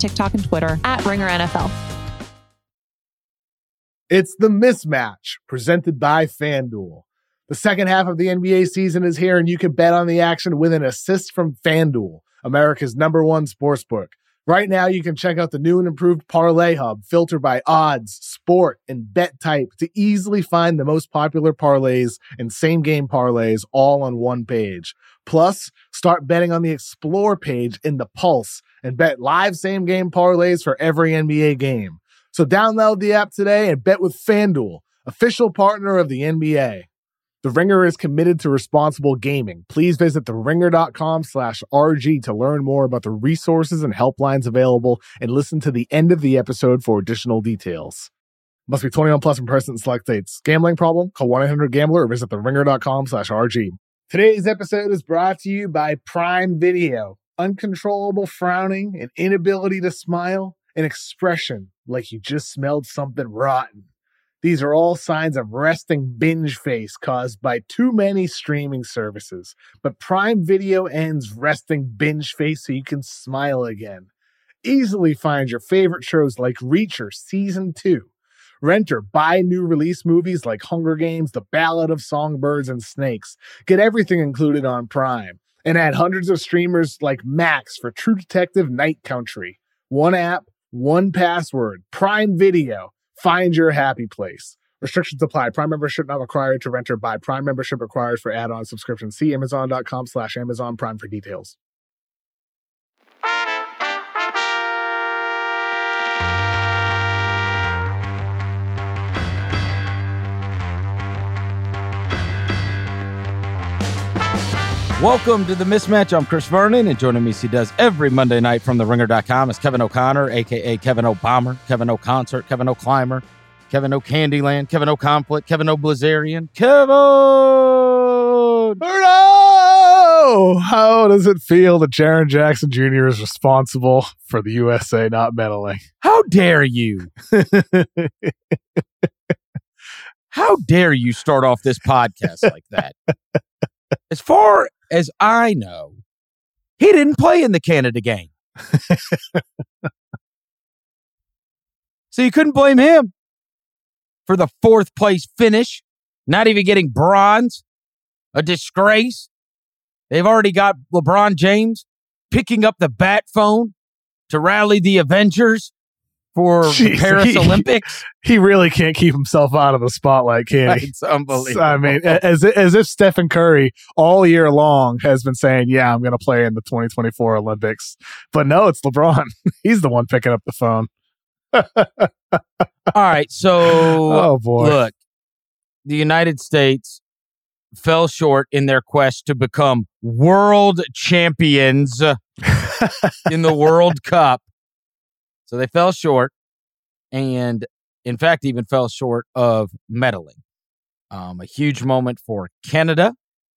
TikTok, and Twitter at Ringer NFL. It's the mismatch presented by FanDuel. The second half of the NBA season is here, and you can bet on the action with an assist from FanDuel, America's number one sportsbook. Right now, you can check out the new and improved Parlay Hub, filtered by odds, sport, and bet type to easily find the most popular parlays and same game parlays all on one page. Plus, start betting on the Explore page in the Pulse and bet live same game parlays for every NBA game. So download the app today and bet with FanDuel, official partner of the NBA. The Ringer is committed to responsible gaming. Please visit theringer.com slash RG to learn more about the resources and helplines available and listen to the end of the episode for additional details. Must be 21 plus in person select states. Gambling problem? Call 1-800-GAMBLER or visit theringer.com slash RG. Today's episode is brought to you by Prime Video. Uncontrollable frowning, an inability to smile, an expression like you just smelled something rotten. These are all signs of resting binge face caused by too many streaming services. But Prime Video ends resting binge face so you can smile again. Easily find your favorite shows like Reacher Season 2. Rent or buy new release movies like Hunger Games, The Ballad of Songbirds and Snakes. Get everything included on Prime. And add hundreds of streamers like Max for True Detective Night Country. One app, one password. Prime Video. Find your happy place. Restrictions apply. Prime membership not required to rent or buy. Prime membership required for add-on subscription. See Amazon.com slash Amazon Prime for details. Welcome to the mismatch. I'm Chris Vernon, and joining me, as he does every Monday night from the ringer.com, is Kevin O'Connor, aka Kevin O'Bomber, Kevin O'Concert, Kevin O'Climber, Kevin O'Candyland, Kevin O'Conflict, Kevin O'Blazarian, Kevin. Bruno! How does it feel that Jaren Jackson Jr. is responsible for the USA not medaling? How dare you? How dare you start off this podcast like that? As far as I know, he didn't play in the Canada game. so you couldn't blame him for the fourth place finish, not even getting bronze, a disgrace. They've already got LeBron James picking up the bat phone to rally the Avengers for Jeez, Paris he- Olympics. He really can't keep himself out of the spotlight, can he? It's unbelievable. I mean, as as if Stephen Curry all year long has been saying, "Yeah, I'm going to play in the 2024 Olympics," but no, it's LeBron. He's the one picking up the phone. all right. So Oh boy! Look, the United States fell short in their quest to become world champions in the World Cup. So they fell short, and in fact, even fell short of medaling. Um, a huge moment for Canada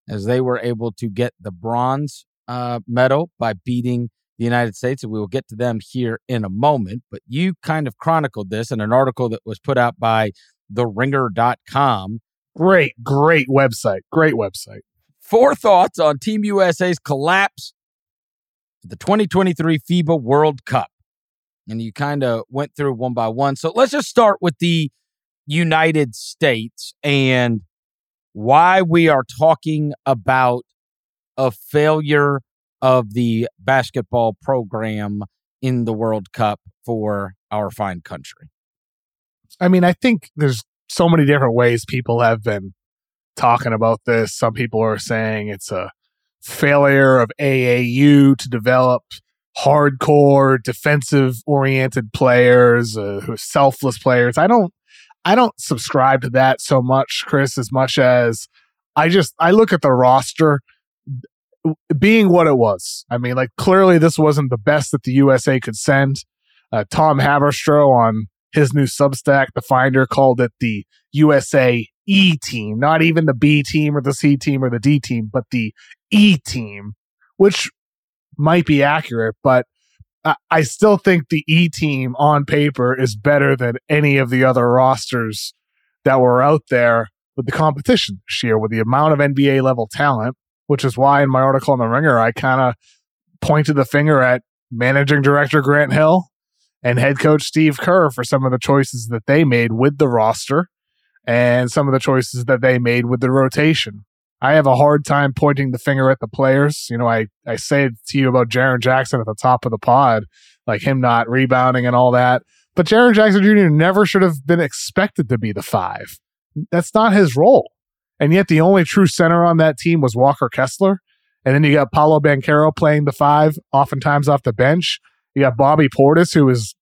as they were able to get the bronze uh, medal by beating the United States. And we will get to them here in a moment. But you kind of chronicled this in an article that was put out by theringer.com. great, great website. Great website. Four thoughts on Team USA's collapse at the 2023 FIBA World Cup. And you kind of went through one by one. So let's just start with the United States and why we are talking about a failure of the basketball program in the World Cup for our fine country. I mean, I think there's so many different ways people have been talking about this. Some people are saying it's a failure of AAU to develop hardcore defensive oriented players uh, who are selfless players. I don't I don't subscribe to that so much, Chris, as much as I just I look at the roster being what it was. I mean, like clearly this wasn't the best that the USA could send. Uh, Tom Haberstroh on his new Substack, The Finder, called it the USA E team, not even the B team or the C team or the D team, but the E team, which might be accurate, but I still think the E team on paper is better than any of the other rosters that were out there with the competition this year with the amount of NBA level talent, which is why in my article on the Ringer, I kind of pointed the finger at managing director Grant Hill and head coach Steve Kerr for some of the choices that they made with the roster and some of the choices that they made with the rotation. I have a hard time pointing the finger at the players. You know, I, I say to you about Jaren Jackson at the top of the pod, like him not rebounding and all that. But Jaren Jackson Jr. never should have been expected to be the five. That's not his role. And yet the only true center on that team was Walker Kessler. And then you got Paolo Banchero playing the five, oftentimes off the bench. You got Bobby Portis, who is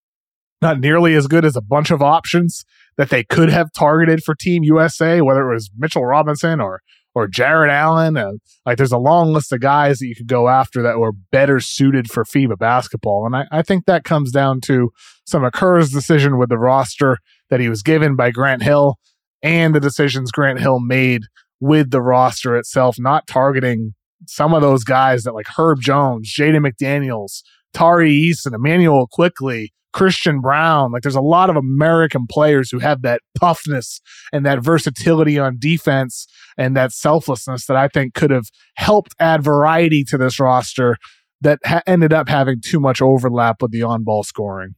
not nearly as good as a bunch of options that they could have targeted for Team USA, whether it was Mitchell Robinson or or Jarrett Allen. Uh, like there's a long list of guys that you could go after that were better suited for FIBA basketball. And I, I think that comes down to some of Kerr's decision with the roster that he was given by Grant Hill and the decisions Grant Hill made with the roster itself, not targeting some of those guys that like Herb Jones, Jaden McDaniels, Tari Eason, Emmanuel Quickley, Christian Braun. Like there's a lot of American players who have that toughness and that versatility on defense and that selflessness that I think could have helped add variety to this roster that ha- ended up having too much overlap with the on ball scoring.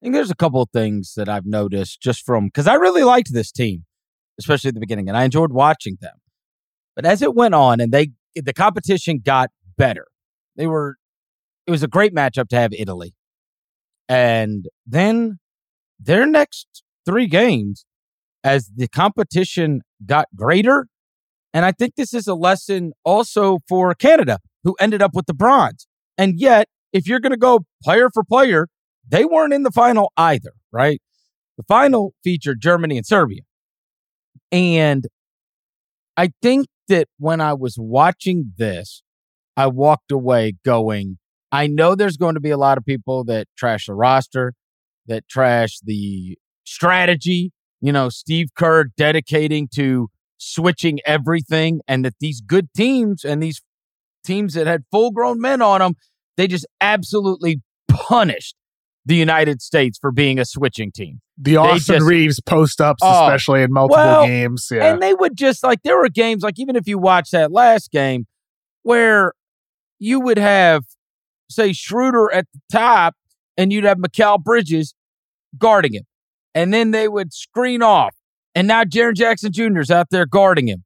I think there's a couple of things that I've noticed just from because I really liked this team, especially at the beginning, and I enjoyed watching them. But as it went on and they the competition got better, they were it was a great matchup to have Italy. And then their next three games, as the competition got greater, and I think this is a lesson also for Canada, who ended up with the bronze. And yet, if you're going to go player for player, they weren't in the final either, right? The final featured Germany and Serbia. And I think that when I was watching this, I walked away going, I know there's going to be a lot of people that trash the roster, that trash the strategy. You know, Steve Kerr dedicating to switching everything, and that these good teams and these teams that had full grown men on them, they just absolutely punished the United States for being a switching team. The Austin just, Reaves post ups, oh, especially in multiple well, games. Yeah. And they would just like, there were games, like, even if you watch that last game, where you would have say Schroeder at the top, and you'd have Mikal Bridges guarding him. And then they would screen off. And now Jaren Jackson Jr. is out there guarding him.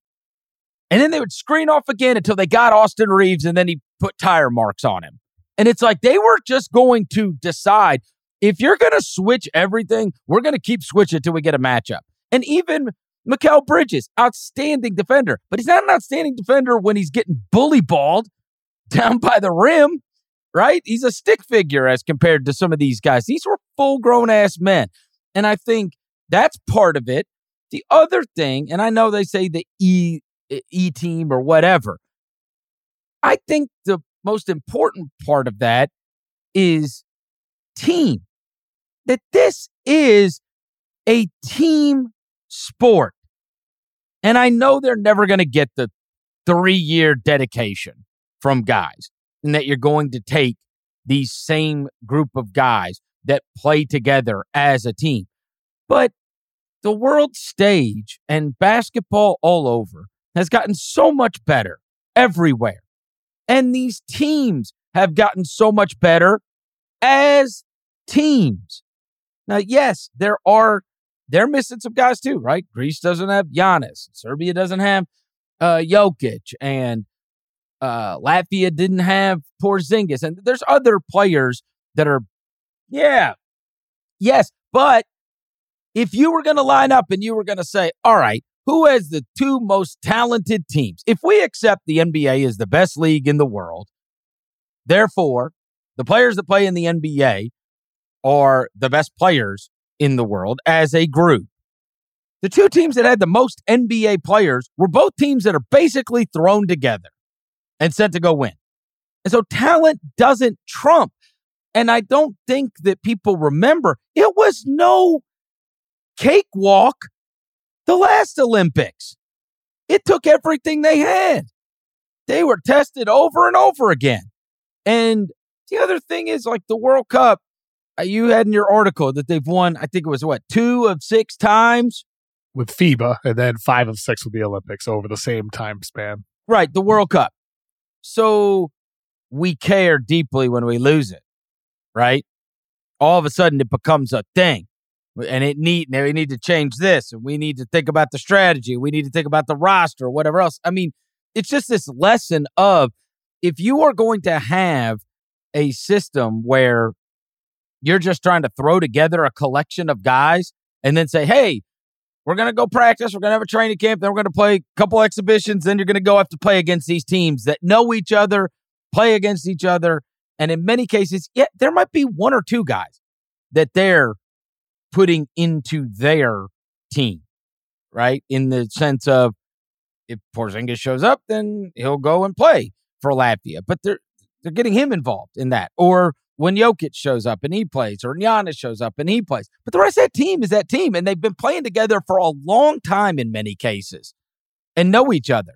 And then they would screen off again until they got Austin Reaves, and then he put tire marks on him. And it's like they were just going to decide if you're going to switch everything, we're going to keep switching until we get a matchup. And even Mikal Bridges, outstanding defender, but he's not an outstanding defender when he's getting bully balled down by the rim right? He's a stick figure as compared to some of these guys. These were full grown ass men. And I think that's part of it. The other thing, and I know they say the E eh, E team or whatever. I think the most important part of that is team. That this is a team sport. And I know they're never going to get the three year dedication from guys and that you're going to take these same group of guys that play together as a team. But the world stage and basketball all over has gotten so much better everywhere. And these teams have gotten so much better as teams. Now, yes, there are, they're missing some guys too, right? Greece doesn't have Giannis. Serbia doesn't have uh, Jokic. And uh, Latvia didn't have Porzingis, and there's other players that are, yeah, yes. But if you were going to line up and you were going to say, all right, who has the two most talented teams? If we accept the NBA is the best league in the world, therefore, the players that play in the NBA are the best players in the world as a group. The two teams that had the most NBA players were both teams that are basically thrown together and set to go win. And so talent doesn't trump. And I don't think that people remember it was no cakewalk the last Olympics. It took everything they had. They were tested over and over again. And the other thing is like the World Cup, uh, you had in your article that they've won, I think it was what, two of six times? With FIBA and then five of six with the Olympics over the same time span. Right, the World Cup. So we care deeply when we lose it, right? All of a sudden it becomes a thing. And it need now we need to change this and we need to think about the strategy. We need to think about the roster, whatever else. I mean, it's just this lesson of if you are going to have a system where you're just trying to throw together a collection of guys and then say, hey, we're going to go practice. We're going to have a training camp. Then we're going to play a couple exhibitions. Then you're going to go have to play against these teams that know each other, play against each other. And in many cases, yeah, there might be one or two guys that they're putting into their team, right? In the sense of if Porzingis shows up, then he'll go and play for Latvia. But they're they're getting him involved in that. Or when Jokic shows up and he plays, or Giannis shows up and he plays. But the rest of that team is that team, and they've been playing together for a long time in many cases and know each other.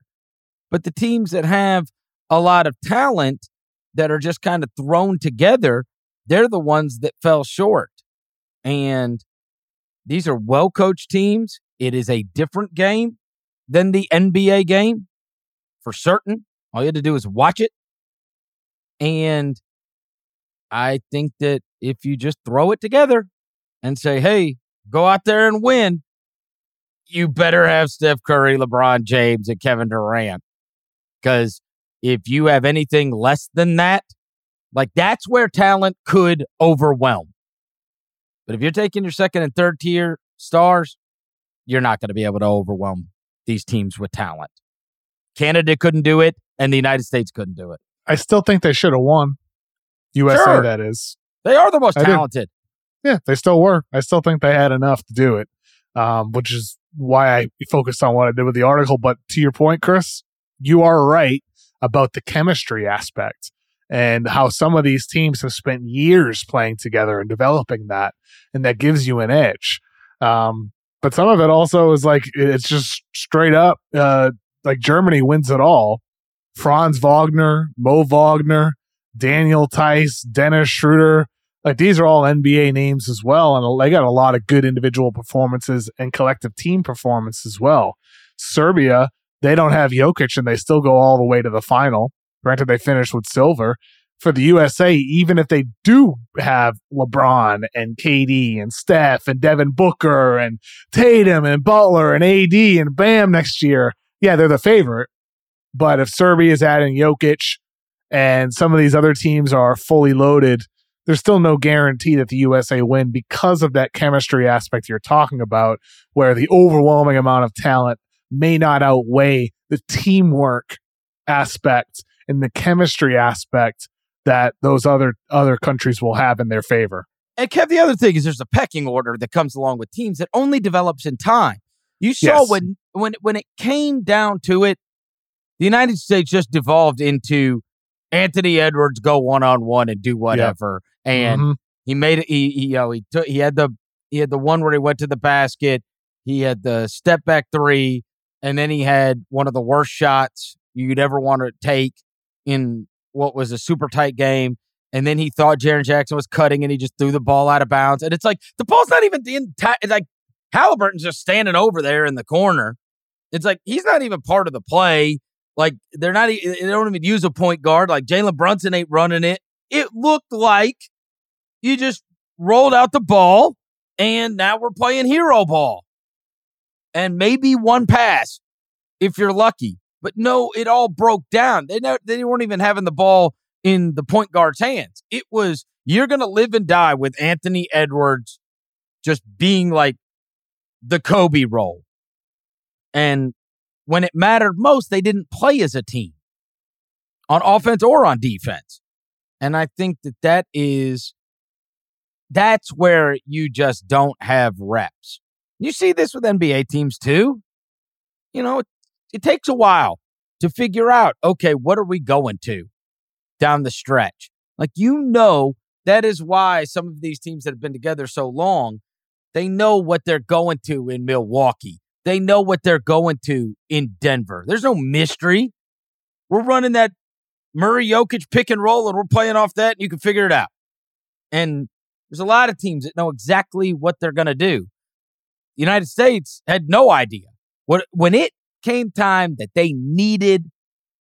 But the teams that have a lot of talent that are just kind of thrown together, they're the ones that fell short. And these are well coached teams. It is a different game than the NBA game for certain. All you had to do is watch it. And I think that if you just throw it together and say, hey, go out there and win, you better have Steph Curry, LeBron James, and Kevin Durant. Because if you have anything less than that, like that's where talent could overwhelm. But if you're taking your second and third tier stars, you're not going to be able to overwhelm these teams with talent. Canada couldn't do it, and the United States couldn't do it. I still think they should have won. USA, Sure. that is. They are the most I talented. Yeah, they still were. I still think they had enough to do it, um, which is why I focused on what I did with the article. But to your point, Chris, you are right about the chemistry aspect and how some of these teams have spent years playing together and developing that, and that gives you an edge. Um, but some of it also is like it's just straight up uh, like Germany wins it all. Franz Wagner, Mo Wagner, Daniel Theis, Dennis Schroeder. Like these are all NBA names as well, and they got a lot of good individual performances and collective team performance as well. Serbia, they don't have Jokic, and they still go all the way to the final. Granted, they finished with silver. For the USA, even if they do have LeBron and KD and Steph and Devin Booker and Tatum and Butler and AD and Bam next year, yeah, they're the favorite. But if Serbia is adding Jokic and some of these other teams are fully loaded, there's still no guarantee that the USA win because of that chemistry aspect you're talking about, where the overwhelming amount of talent may not outweigh the teamwork aspect and the chemistry aspect that those other other countries will have in their favor. And Kev, the other thing is there's a pecking order that comes along with teams that only develops in time. You saw Yes. when when when it came down to it, the United States just devolved into Anthony Edwards go one on one and do whatever. And Mhm. he made it. He, he you know he took he had the he had the one where he went to the basket. He had the step back three, and then he had one of the worst shots you'd ever want to take in what was a super tight game. And then he thought Jaren Jackson was cutting, and he just threw the ball out of bounds. And it's like the ball's not even in. it's like Halliburton's just standing over there in the corner. It's like he's not even part of the play. Like they're not. They don't even use a point guard. Like Jalen Brunson ain't running it. It looked like you just rolled out the ball, and now we're playing hero ball. And maybe one pass if you're lucky. But no, it all broke down. They know they weren't even having the ball in the point guard's hands. It was you're gonna live and die with Anthony Edwards just being like the Kobe role. And when it mattered most, they didn't play as a team on offense or on defense. And I think that that is that's where you just don't have reps. You see this with NBA teams too. You know, it, it takes a while to figure out, okay, what are we going to down the stretch? Like you know That is why some of these teams that have been together so long, they know what they're going to in Milwaukee. They know what they're going to in Denver. There's no mystery. We're running that Murray Jokic pick and roll, and we're playing off that, and you can figure it out. And there's a lot of teams that know exactly what they're going to do. The United States had no idea. What when it came time that they needed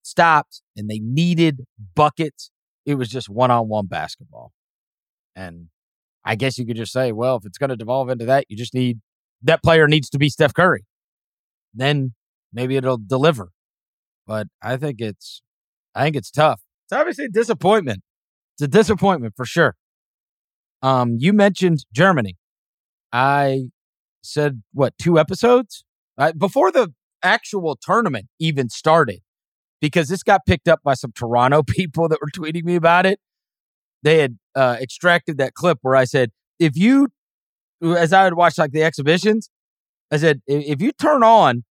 stops and they needed buckets, it was just one-on-one basketball. And I guess you could just say, well, if it's going to devolve into that, you just need that player needs to be Steph Curry. Then maybe it'll deliver. But I think it's I think it's tough. It's obviously a disappointment. It's a disappointment for sure. Um, you mentioned Germany. I said what two episodes before the actual tournament even started, because this got picked up by some Toronto people that were tweeting me about it. They had uh, extracted that clip where I said, if you, as I would watch like the exhibitions, I said, if you turn on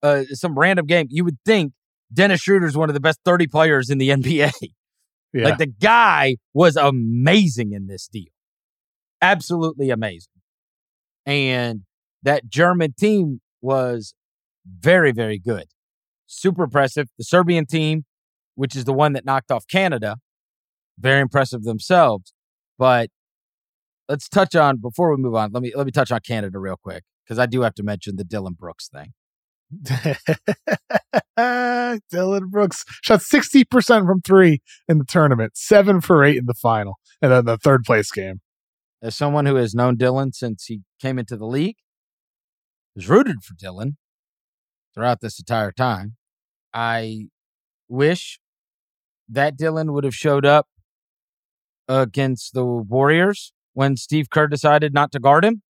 uh, some random game, you would think Dennis Schroeder is one of the best 30 players in the NBA. Yeah. Like the guy was amazing in this deal. Absolutely amazing. And that German team was very, very good. Super impressive. The Serbian team, which is the one that knocked off Canada, very impressive themselves. But let's touch on before we move on. Let me let me touch on Canada real quick because I do have to mention the Dillon Brooks thing. Dillon Brooks shot 60% from three in the tournament, seven for eight in the final, and then the third place game. As someone who has known Dillon since he came into the league, has rooted for Dillon throughout this entire time. I wish that Dillon would have showed up against the Warriors when Steve Kerr decided not to guard him.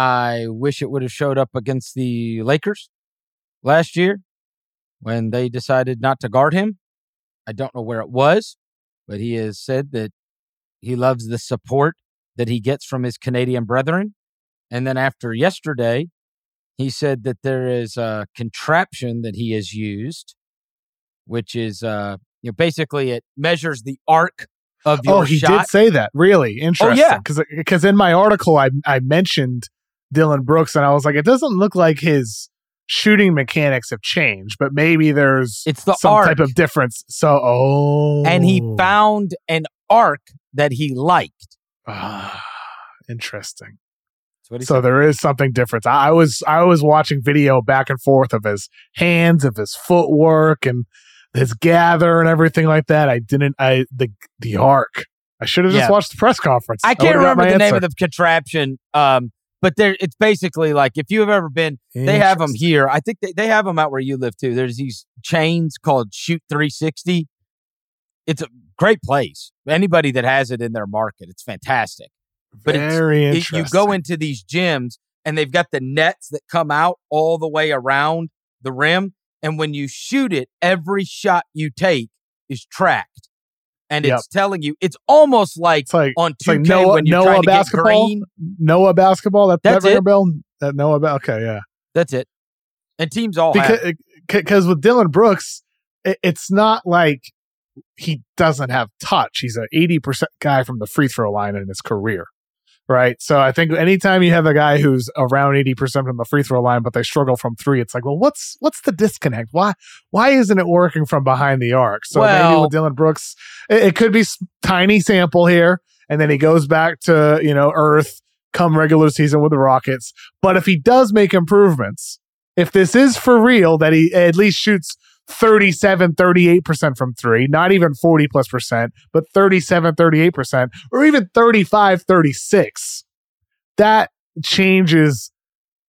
I wish it would have showed up against the Lakers last year when they decided not to guard him. I don't know where it was, but he has said that he loves the support that he gets from his Canadian brethren. And then after yesterday, he said that there is a contraption that he has used, which is uh, you know basically it measures the arc of your Oh, he shot. did say that. Really interesting. Oh, yeah. Because because in my article I I mentioned Dillon Brooks and I was like, it doesn't look like his shooting mechanics have changed, but maybe there's It's the some arc. type of difference. So oh, and he found an arc that he liked. Ah, interesting. That's what he So said. there is something different. I I was I was watching video back and forth of his hands, of his footwork, and his gather and everything like that. I didn't. I the the arc. I should have just Yeah. watched the press conference. I can't would've remember the name of the contraption. Um, but there, it's basically like if you've ever been, they have them here. I think they, they have them out where you live too. There's these chains called Shoot 360. It's a great place. Anybody that has it in their market, it's fantastic. But it's- Very It- interesting. you go into these gyms and they've got the nets that come out all the way around the rim. And when you shoot it, every shot you take is tracked. And Yep. it's telling you, it's almost like It's like on it's 2K like Noah when you're Noah trying to basketball. get green. Noah basketball. That That's that it. bell. That Noah. Okay, yeah. That's it. And teams all have. Eh, because because with Dillon Brooks, it, it's not like he doesn't have touch. He's an eighty percent guy from the free throw line in his career. Right. So I think anytime you have a guy who's around 80% from the free throw line, but they struggle from three, it's like, well, what's what's the disconnect? Why why isn't it working from behind the arc? So maybe with Dillon Brooks, it, it could be tiny sample here, and then he goes back to, you know, Earth come regular season with the Rockets. But if he does make improvements, if this is for real, that he at least shoots 37, 38% from three, not even 40 plus percent, but 37, 38%, or even 35, 36, that changes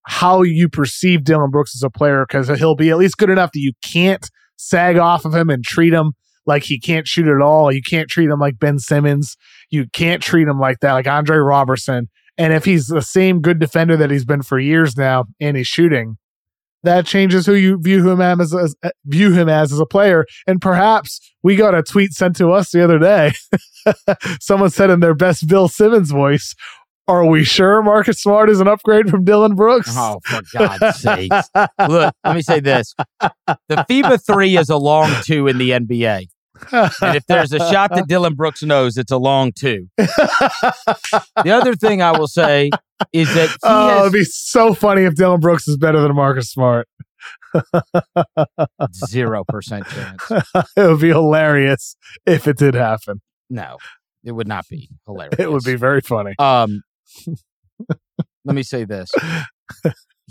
how you perceive Dillon Brooks as a player because he'll be at least good enough that you can't sag off of him and treat him like he can't shoot at all. You can't treat him like Ben Simmons. You can't treat him like that, like Andre Robertson. And if he's the same good defender that he's been for years now and he's shooting, that changes who you view him as, as eh, view him as as a player. And perhaps we got a tweet sent to us the other day. Someone said in their best Bill Simmons voice, "Are we sure Marcus Smart is an upgrade from Dillon Brooks?" Oh, for God's sakes. Look, let me say this. The FIBA 3 is a long two in the NBA. And if there's a shot that Dillon Brooks knows, it's a long two. The other thing I will say is that oh, has it'd be so funny if Dillon Brooks is better than Marcus Smart. zero percent chance. it would be hilarious if it did happen. No, it would not be hilarious. It would be very funny. Um, let me say this.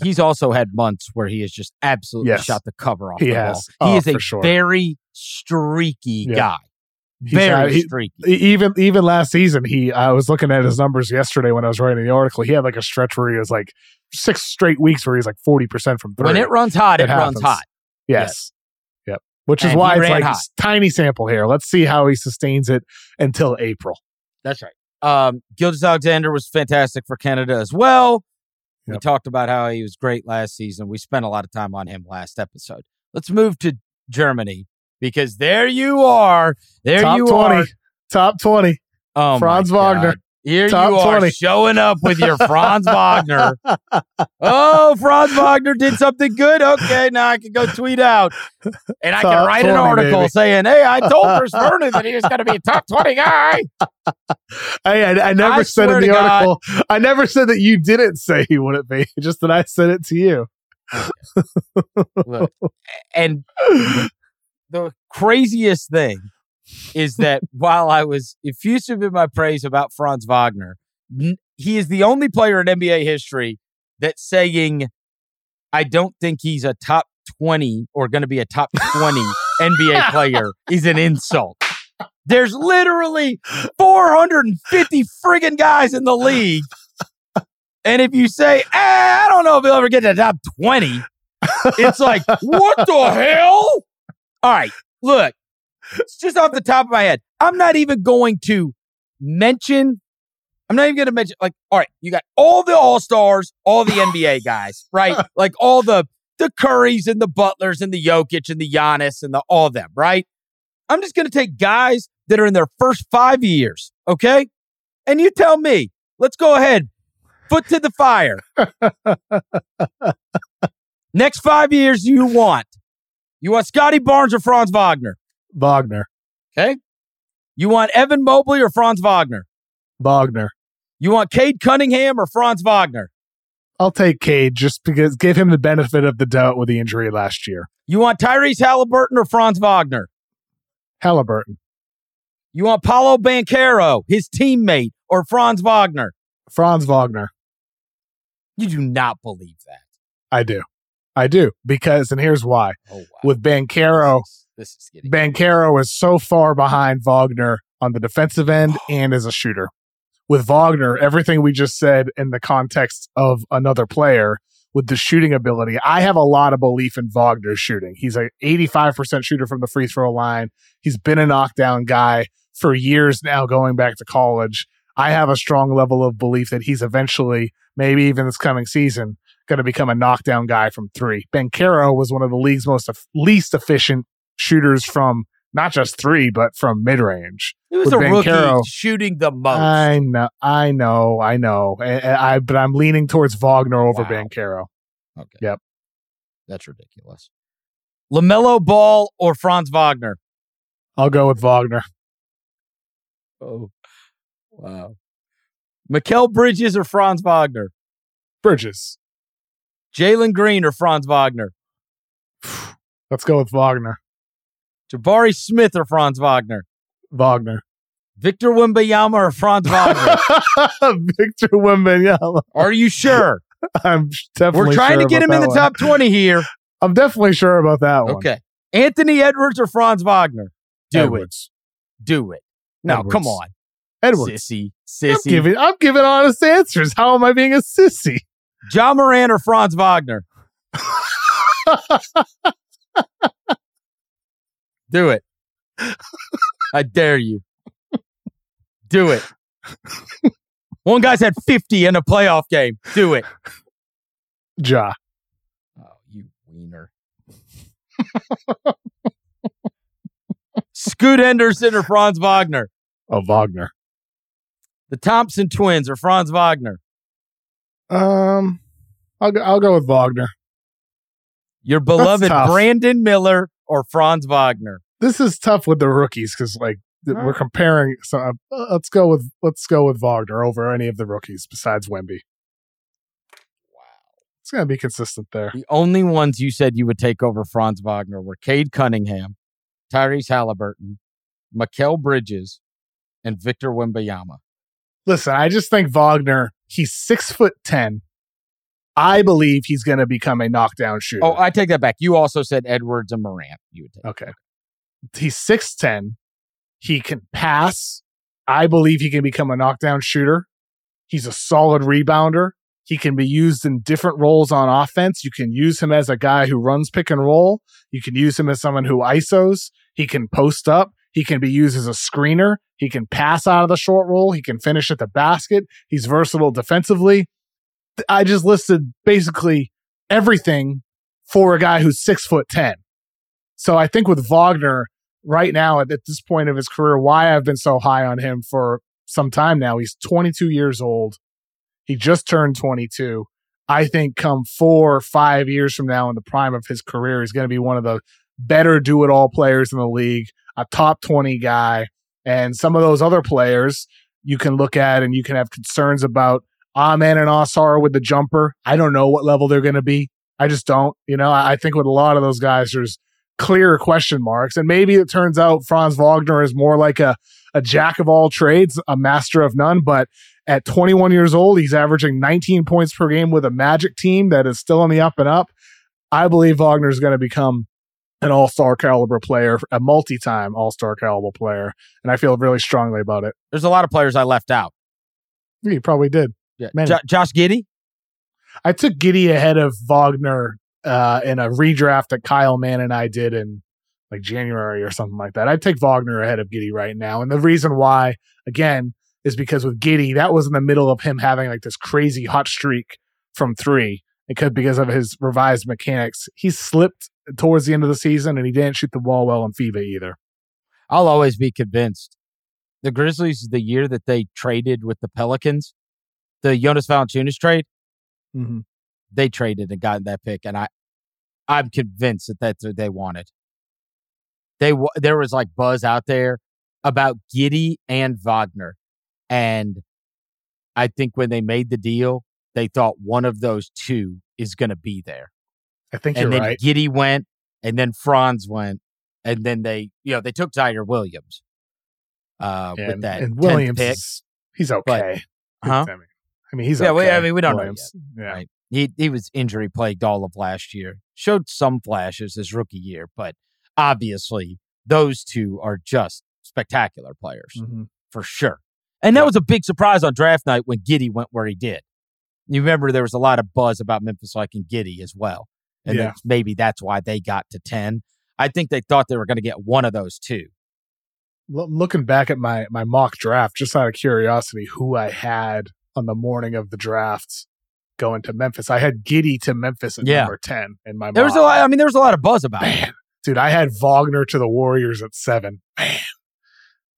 He's also had months where he has just absolutely Yes. shot the cover off He the has. ball. He Oh, is a sure. very streaky Yeah. guy. Very he- streaky. Even even last season he i was looking at his numbers yesterday when i was writing the article he had like a stretch where he was like six straight weeks where he's like 40% from three When it runs hot, it, It runs hot. yes yep which is And he why it's like hot. tiny sample here let's see how he sustains it until april That's right. Um, Gilgeous-Alexander was fantastic for Canada as well. We talked about how he was great last season. We spent a lot of time on him last episode. Let's move to Germany because there you are. There top you 20 are. top 20 Oh, Franz Wagner. God. Here Top you are 20. showing up with your Franz Wagner. Oh, Franz Wagner did something good. Okay, now I can go tweet out. And I can Top write an article baby. saying, hey, I told Chris Vernon that he was going to be a top 20 guy. I, I, I never I said in the God. article i never said that you didn't say he wouldn't be just that i said it to you Look, and the craziest thing is that while I was effusive in my praise about Franz Wagner, he is the only player in NBA history that's saying, I don't think he's a top 20 or going to be a top 20 NBA player is an insult. There's literally 450 friggin' guys in the league. And if you say, eh, I don't know if he'll ever get to the top 20, it's like, what the hell? All right, look, it's just off the top of my head. I'm not even going to mention, I'm not even going to mention, like, all right, you got all the All Stars, all the NBA guys, right? Like all the the Currys and the Butlers and the Jokic and the Giannis and the all them, right? I'm just going to take guys that are in their first five years, okay? And you tell me, let's go ahead, foot to the fire. Next five years, you want you want Scottie Barnes or Franz Wagner? wagner Okay. You want Evan Mobley or Franz Wagner? wagner You want Cade Cunningham or Franz Wagner? i'll take cade just because give him the benefit of the doubt with the injury last year You want Tyrese Halliburton or Franz Wagner? halliburton You want Paolo Banchero, his teammate, or Franz Wagner? franz wagner You do not believe that. I do. I do. Because, and here's why. Oh wow. With Banchero, this is, this is getting Banchero is so far behind Wagner on the defensive end and as a shooter. With Wagner, everything we just said in the context of another player with the shooting ability, I have a lot of belief in Wagner's shooting. He's a 85% shooter from the free throw line. He's been a knockdown guy for years now, going back to college. I have a strong level of belief that he's eventually, maybe even this coming season, going to become a knockdown guy from three. Banchero was one of the league's most least efficient shooters from not just three, but from mid range. It was with a rookie shooting the most. I know, I know, I know. I, I- but I'm leaning towards Wagner over Wow. Banchero. okay. Yep. That's ridiculous. LaMelo Ball or Franz Wagner? I'll go with Wagner. Oh, wow. Mikal Bridges or Franz Wagner? Bridges. Jalen Green or Franz Wagner? Let's go with Wagner. Jabari Smith or Franz Wagner? Wagner. Victor Wembanyama or Franz Wagner? Victor Wembanyama. Are you sure? I'm definitely. We're trying sure to get him in the one. top 20 here. I'm definitely sure about that one. Okay. Anthony Edwards or Franz Wagner? Do Edwards. it. Do it. No, Edwards. come on. Edwards. Sissy. I'm giving, I'm giving honest answers. How am I being a sissy? Ja Morant or Franz Wagner? Do it. I dare you. Do it. One guy's had 50 in a playoff game. Do it. Ja. Oh, you wiener. Scoot Henderson or Franz Wagner? Oh, Wagner. The Thompson twins or Franz Wagner? Um, I'll go. I'll go with Wagner. Your beloved. Brandon Miller or Franz Wagner? this is tough with the rookies because like th- we're comparing. So uh, let's go with let's go with Wagner over any of the rookies besides Wemby. Wow. It's gonna be consistent there. The only ones you said you would take over Franz Wagner were Cade Cunningham, Tyrese Halliburton, Mikal Bridges, and Victor Wembanyama. Listen, I just think Wagner. He's six foot ten. I believe he's going to become a knockdown shooter. Oh, I take that back. You also said Edwards and Morant. You would take. Okay. He's 6'10. He can pass. I believe he can become a knockdown shooter. He's a solid rebounder. He can be used in different roles on offense. You can use him as a guy who runs pick and roll. You can use him as someone who ISOs. He can post up. He can be used as a screener. He can pass out of the short roll. He can finish at the basket. He's versatile defensively. I just listed basically everything for a guy who's six foot 10. So I think with Wagner right now at, this point of his career, why I've been so high on him for some time now, he's 22 years old. He just turned 22. I think come four or five years from now in the prime of his career, he's going to be one of the better do it all players in the league, a top 20 guy. And some of those other players you can look at and you can have concerns about ah, Amen and Ausar with the jumper. I don't know what level they're going to be. I just don't. You know, I think with a lot of those guys, there's clear question marks. And maybe it turns out Franz Wagner is more like a, a jack of all trades, a master of none. But at 21 years old, he's averaging 19 points per game with a magic team that is still on the up and up. I believe Wagner is going to become an all star caliber player, a multi time all star caliber player. And I feel really strongly about it. There's a lot of players I left out. You probably did. Yeah. J- Josh Giddey? I took Giddey ahead of Wagner uh, in a redraft that Kyle Mann and I did in like January or something like that. I'd take Wagner ahead of Giddey right now. And the reason why, again, is because with Giddey, that was in the middle of him having like this crazy hot streak from three. Because because of his revised mechanics, he slipped towards the end of the season and he didn't shoot the ball well in FIBA either. I'll always be convinced. The Grizzlies, the year that they traded with the Pelicans, the Jonas Valanciunas trade, mm-hmm. they traded and got that pick, and I, I'm convinced that that's what they wanted. They there was like buzz out there about Giddey and Wagner, and I think when they made the deal, they thought one of those two is going to be there. I think and you're then right. Giddey went, and then Franz went, and then they, you know, they took Ziaire Williams uh, and, with that and Williams, pick. is, he's okay. But, huh? I mean, he's yeah. okay. We, I mean, we don't Williams. know yet. Yeah. Right? He he was injury plagued all of last year. Showed some flashes his rookie year, but obviously those two are just spectacular players mm-hmm. for sure. And that yeah. was a big surprise on draft night when Giddey went where he did. You remember there was a lot of buzz about Memphis liking Giddey as well, and yeah. maybe that's why they got to ten. I think they thought they were going to get one of those two. L- looking back at my my mock draft, just out of curiosity, who I had on the morning of the drafts going to Memphis. I had Giddey to Memphis at yeah. number 10 in my There was a lot, I mean, there was a lot of buzz about Man, it. Dude, I had Wagner to the Warriors at seven. Man,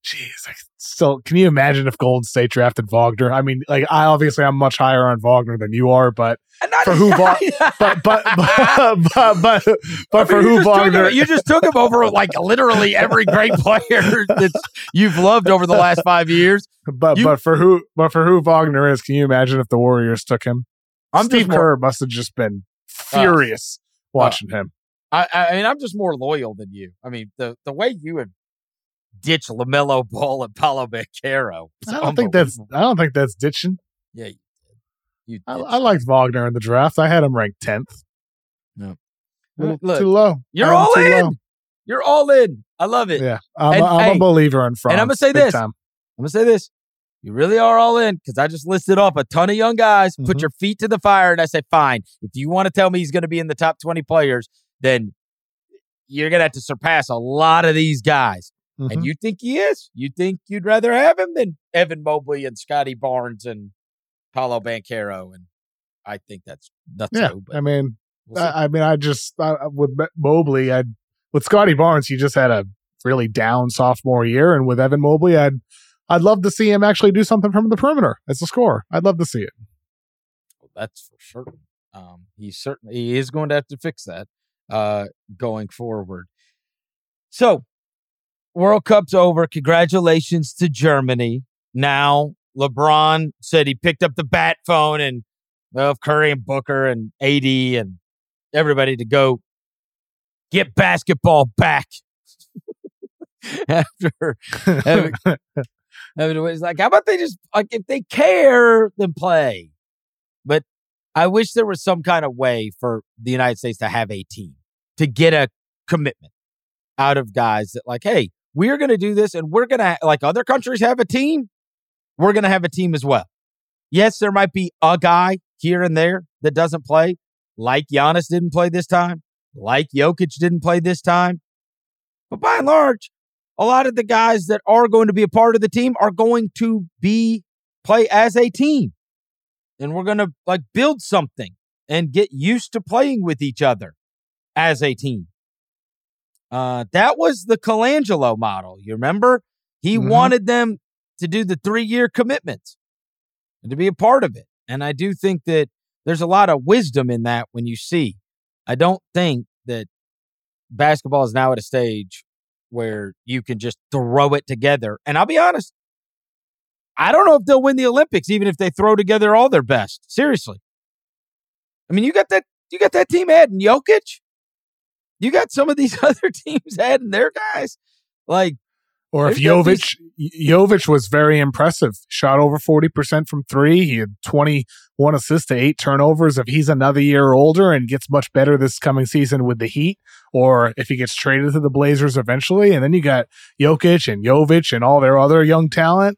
jeez. I still, can you imagine if Golden State drafted Wagner? I mean, like, I obviously I'm much higher on Wagner than you are, but for who, Va- but, but, but, but, but, but for who Wagner, you just took him over like literally every great player that you've loved over the last five years. But, you, but for who, but for who Wagner is, can you imagine if the Warriors took him? I'm Steve Kerr must have just been furious uh, watching uh, him. I, I mean, I'm just more loyal than you. I mean, the the way you have ditched Lamelo Ball and Paolo Banchero. I don't think that's. I don't think that's ditching. Yeah, you, you I, I, liked Wagner in the draft. I had him ranked tenth. No, Look, too low. You're all in. Low. You're all in. I love it. Yeah, I'm, and, a, I'm hey, a believer in Franz. And I'm gonna say this. Time. I'm gonna say this. You really are all in because I just listed off a ton of young guys. Mm-hmm. Put your feet to the fire, and I say, fine. If you want to tell me he's going to be in the top 20 players, then you're going to have to surpass a lot of these guys. Mm-hmm. And you think he is? You think you'd rather have him than Evan Mobley and Scottie Barnes and Paolo Banchero? And I think that's nuts. Yeah, I mean, we'll I, I, mean, I just uh, with Mobley, I with Scottie Barnes, he just had a really down sophomore year, and with Evan Mobley, I'd I'd love to see him actually do something from the perimeter as a scorer. I'd love to see it. Well, that's for certain. Um, he certainly he is going to have to fix that uh, going forward. So World Cup's over. Congratulations to Germany. Now, LeBron said he picked up the bat phone and well, Curry and Booker and AD and everybody to go get basketball back after having, having it's like, how about they just like if they care, then play. But I wish there was some kind of way for the United States to have a team to get a commitment out of guys that like, hey, we're going to do this and we're going to like other countries have a team. We're going to have a team as well. Yes, there might be a guy here and there that doesn't play, like Giannis didn't play this time, like Jokic didn't play this time. But by and large, a lot of the guys that are going to be a part of the team are going to be play as a team. And we're going to like build something and get used to playing with each other as a team. Uh, that was the Colangelo model. You remember? He mm-hmm. wanted them to do the three year commitments and to be a part of it. And I do think that there's a lot of wisdom in that when you see. I don't think that basketball is now at a stage where you can just throw it together. And I'll be honest, I don't know if they'll win the Olympics, even if they throw together all their best. Seriously. I mean, you got that you got that team adding Jokic. You got some of these other teams adding their guys. Like or if Jovic, Jovic was very impressive, shot over 40% from three. He had 21 assists to eight turnovers. If he's another year older and gets much better this coming season with the Heat, or if he gets traded to the Blazers eventually, and then you got Jokic and Jovic and all their other young talent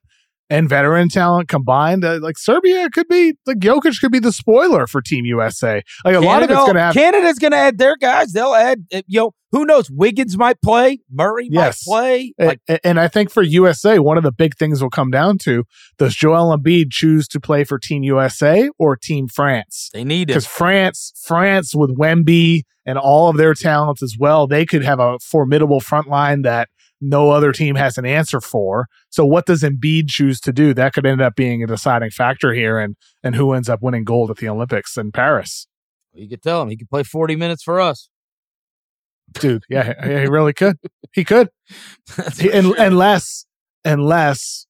and veteran talent combined, uh, like Serbia could be like Jokic could be the spoiler for Team USA. Like a Canada, lot of it's going to have Canada's going to add their guys. They'll add uh, you know who knows Wiggins might play, Murray yes. might play. Like, and, and I think for USA, one of the big things will come down to does Joel Embiid choose to play for Team USA or Team France? They need it because France, France with Wemby and all of their talents as well, they could have a formidable front line that no other team has an answer for. So what does Embiid choose to do? That could end up being a deciding factor here and and who ends up winning gold at the Olympics in Paris. You could tell him he could play 40 minutes for us. Dude, yeah, yeah he really could. He could. he, and, unless unless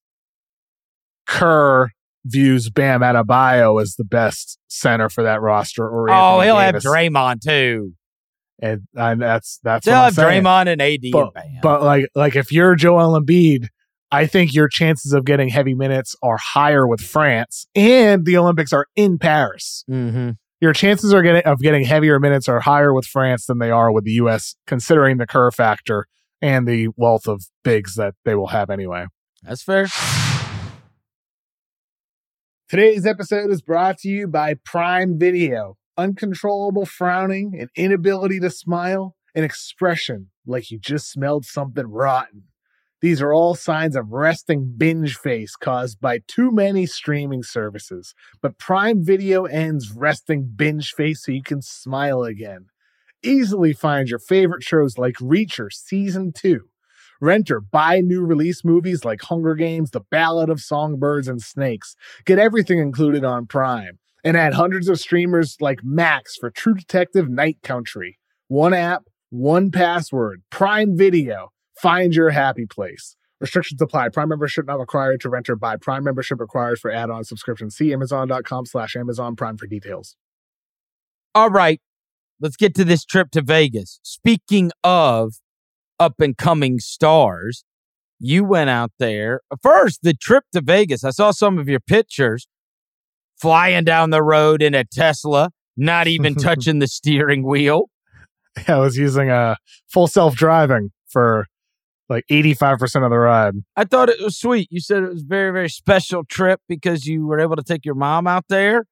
Kerr views Bam Adebayo as the best center for that roster or Oh, he'll Davis. have Draymond too and, and that's that's They'll have Draymond and AD. But, and but like like if you're Joel Embiid, I think your chances of getting heavy minutes are higher with France, and the Olympics are in Paris. Mm-hmm. Your chances are getting of getting heavier minutes are higher with France than they are with the U.S. Considering the Kerr factor and the wealth of bigs that they will have anyway. That's fair. Today's episode is brought to you by Prime Video uncontrollable frowning, an inability to smile, an expression like you just smelled something rotten. These are all signs of resting binge face caused by too many streaming services. But Prime Video ends resting binge face so you can smile again. Easily find your favorite shows like Reacher Season 2. Rent or buy new release movies like Hunger Games, The Ballad of Songbirds and Snakes. Get everything included on Prime and add hundreds of streamers like Max for True Detective Night Country. One app, one password, Prime Video. Find your happy place. Restrictions apply. Prime membership not required to rent or buy. Prime membership required for add-on subscription. See Amazon.com slash Amazon Prime for details. All right. Let's get to this trip to Vegas. Speaking of up and coming stars, you went out there. First, the trip to Vegas. I saw some of your pictures flying down the road in a Tesla, not even touching the steering wheel. Yeah, I was using a uh, full self driving for like 85% of the ride. I thought it was sweet. You said it was a very, very special trip because you were able to take your mom out there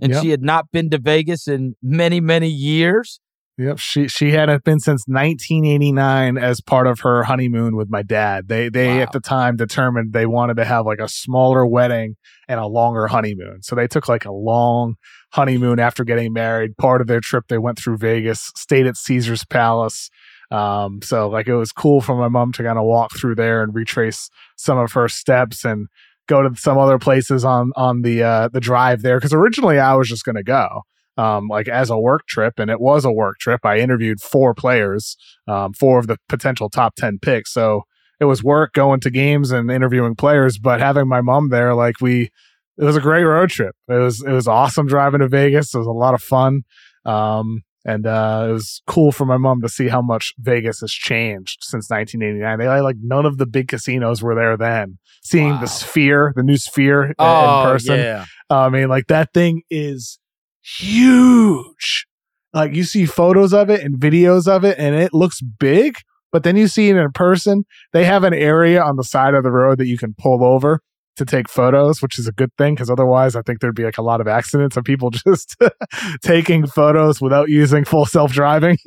and yep. she had not been to Vegas in many, many years. Yep, she she hadn't been since 1989 as part of her honeymoon with my dad. They they wow. at the time determined they wanted to have like a smaller wedding and a longer honeymoon. So they took like a long honeymoon after getting married. Part of their trip they went through Vegas, stayed at Caesar's Palace. Um, so like it was cool for my mom to kind of walk through there and retrace some of her steps and go to some other places on on the uh the drive there because originally I was just going to go um, like as a work trip, and it was a work trip. I interviewed four players, um, four of the potential top ten picks. So it was work going to games and interviewing players, but having my mom there, like we, it was a great road trip. It was it was awesome driving to Vegas. It was a lot of fun. Um, and uh, it was cool for my mom to see how much Vegas has changed since 1989. They like none of the big casinos were there then. Seeing wow. the Sphere, the new Sphere oh, in person. Yeah. I mean, like that thing is huge. Like you see photos of it and videos of it, and it looks big. But then you see it in person. They have an area on the side of the road that you can pull over to take photos, which is a good thing because otherwise I think there'd be like a lot of accidents of people just taking photos without using full self driving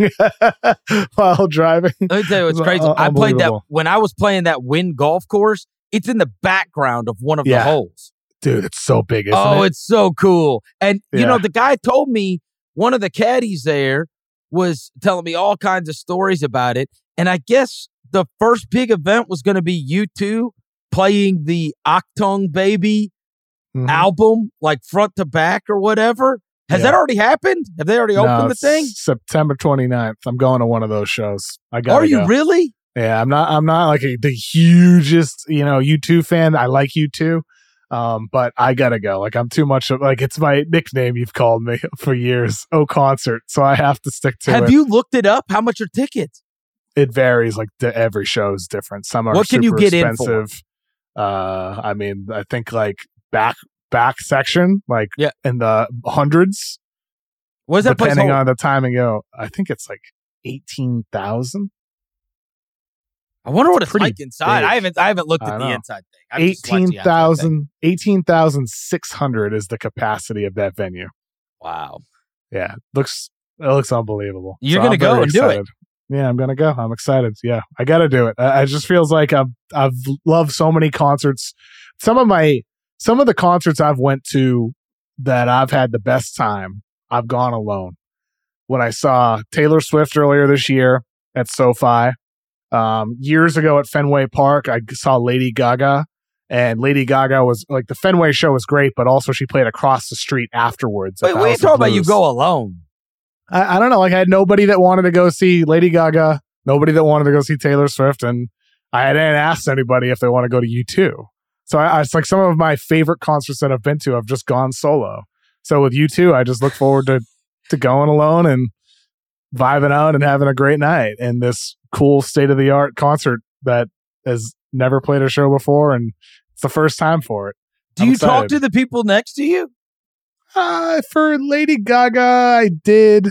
while driving. Let me tell you what's crazy. Uh, I played that when I was playing that Wynn golf course. It's in the background of one of yeah. the holes. Dude, it's so big. oh, it? it's so cool. And yeah. you know, the guy told me one of the caddies there was telling me all kinds of stories about it. And I guess the first big event was going to be U2 playing the Achtung Baby mm-hmm. album, like front to back or whatever. Has yeah. that already happened? Have they already no, opened the thing? September 29th. I'm going to one of those shows. I got Are you go. really? Yeah, I'm not I'm not like a, the hugest, you know, U2 fan. I like U2. Um, but I gotta go. Like I'm too much of like it's my nickname you've called me for years. Oh concert. So I have to stick to have it. Have you looked it up? How much are tickets? It varies, like every show is different. Some are what can you get expensive. in for? Uh, I mean, I think like back back section, like yeah. in the hundreds. What is that depending on the timing? Go, I think it's like eighteen thousand. I wonder what it's, it's like inside. Big. I haven't I haven't looked at the inside thing. i 18,000 18,600 is the capacity of that venue. Wow. Yeah, looks it looks unbelievable. You're so gonna go and excited. do it. Yeah, I'm gonna go. I'm excited. Yeah, I gotta do it. I, I just feels like I've I've loved so many concerts. Some of my some of the concerts I've went to that I've had the best time. I've gone alone. When I saw Taylor Swift earlier this year at SoFi, um, years ago at Fenway Park, I saw Lady Gaga, and Lady Gaga was like the Fenway show was great, but also she played across the street afterwards. Wait, what are you talking about? You go alone? I, I don't know. Like I had nobody that wanted to go see Lady Gaga, nobody that wanted to go see Taylor Swift, and I hadn't asked anybody if they want to go to U2. So I, I, it's like some of my favorite concerts that I've been to. I've just gone solo. So with U2, I just look forward to to going alone and vibing out and having a great night in this cool state of the art concert that has never played a show before, and it's the first time for it. Do I'm you excited. talk to the people next to you? Uh, for Lady Gaga, I did.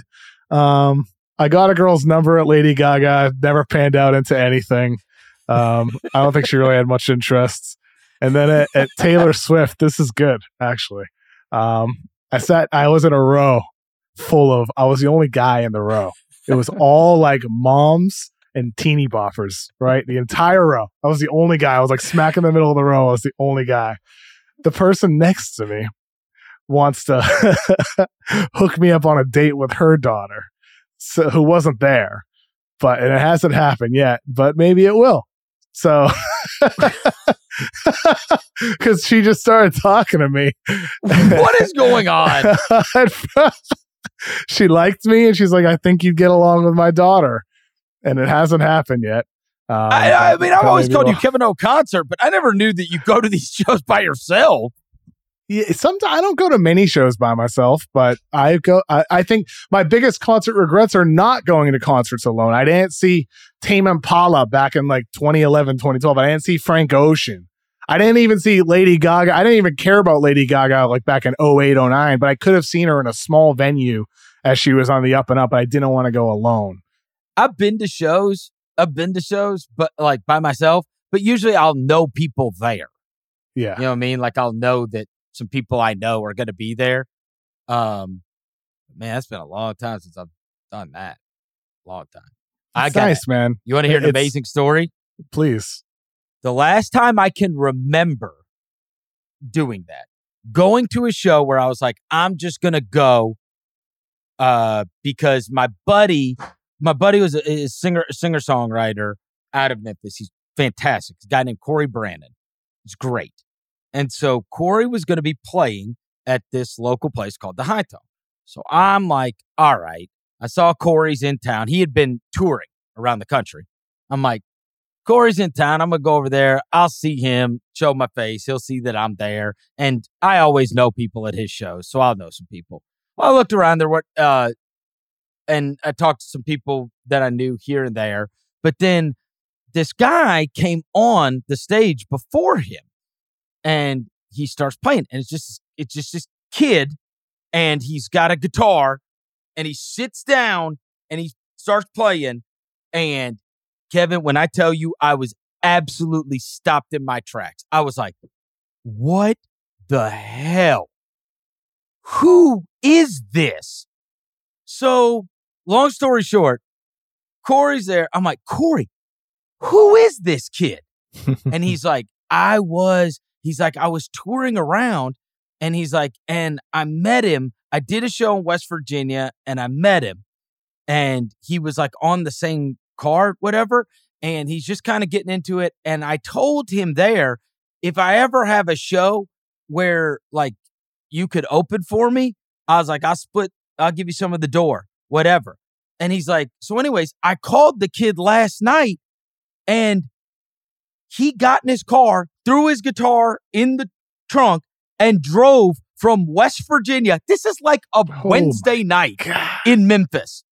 Um, I got a girl's number at Lady Gaga. Never panned out into anything. Um, I don't think she really had much interest. And then at, at Taylor Swift, this is good actually. Um, I sat. I was in a row full of. I was the only guy in the row. It was all like moms and teeny boppers, right? The entire row. I was the only guy. I was like smack in the middle of the row. I was the only guy. The person next to me wants to hook me up on a date with her daughter, so who wasn't there, but and it hasn't happened yet, but maybe it will. So, because she just started talking to me. What is going on? she liked me, and she's like, "I think you'd get along with my daughter," and it hasn't happened yet. Um, I, I, mean, I've always called you Kevin O concert, but I never knew that you go to these shows by yourself yeah, sometimes I don't go to many shows by myself, but I go. I, I, think my biggest concert regrets are not going to concerts alone. I didn't see Tame Impala back in like 2011, 2012. I didn't see Frank Ocean. I didn't even see Lady Gaga. I didn't even care about Lady Gaga like back in 08, 09, but I could have seen her in a small venue as she was on the up and up. I didn't want to go alone. I've been to shows. I've been to shows, but like by myself. But usually I'll know people there. Yeah. You know what I mean? Like I'll know that some people I know are going to be there. Um, man, that's been a long time since I've done that. Long time. I got nice, man. You want to hear an it's, amazing story? Please. The last time I can remember doing that, going to a show where I was like, I'm just gonna go, uh, because my buddy, my buddy was a, a singer, singer songwriter out of Memphis. He's fantastic. He's a guy named Corey Brandon. He's great. And so Corey was going to be playing at this local place called the Hi-Tone. So I'm like, all right. I saw Corey's in town. He had been touring around the country. I'm like, Corey's in town. I'm gonna go over there. I'll see him, show my face. He'll see that I'm there, and I always know people at his shows, so I'll know some people. Well, I looked around there, what, uh, and I talked to some people that I knew here and there, but then this guy came on the stage before him, and he starts playing, and it's just it's just this kid, and he's got a guitar, and he sits down and he starts playing, and Kevin, when I tell you, I was absolutely stopped in my tracks. I was like, what the hell? Who is this? So, long story short, Corey's there. I'm like, Corey, who is this kid? and he's like, I was, he's like, I was touring around and he's like, and I met him. I did a show in West Virginia and I met him and he was like on the same card, whatever. And he's just kind of getting into it. And I told him there, if I ever have a show where like you could open for me, I was like, I'll split, I'll give you some of the door, whatever. And he's like, so, anyways, I called the kid last night and he got in his car, threw his guitar in the trunk, and drove from West Virginia. This is like a Oh Wednesday night God. in Memphis.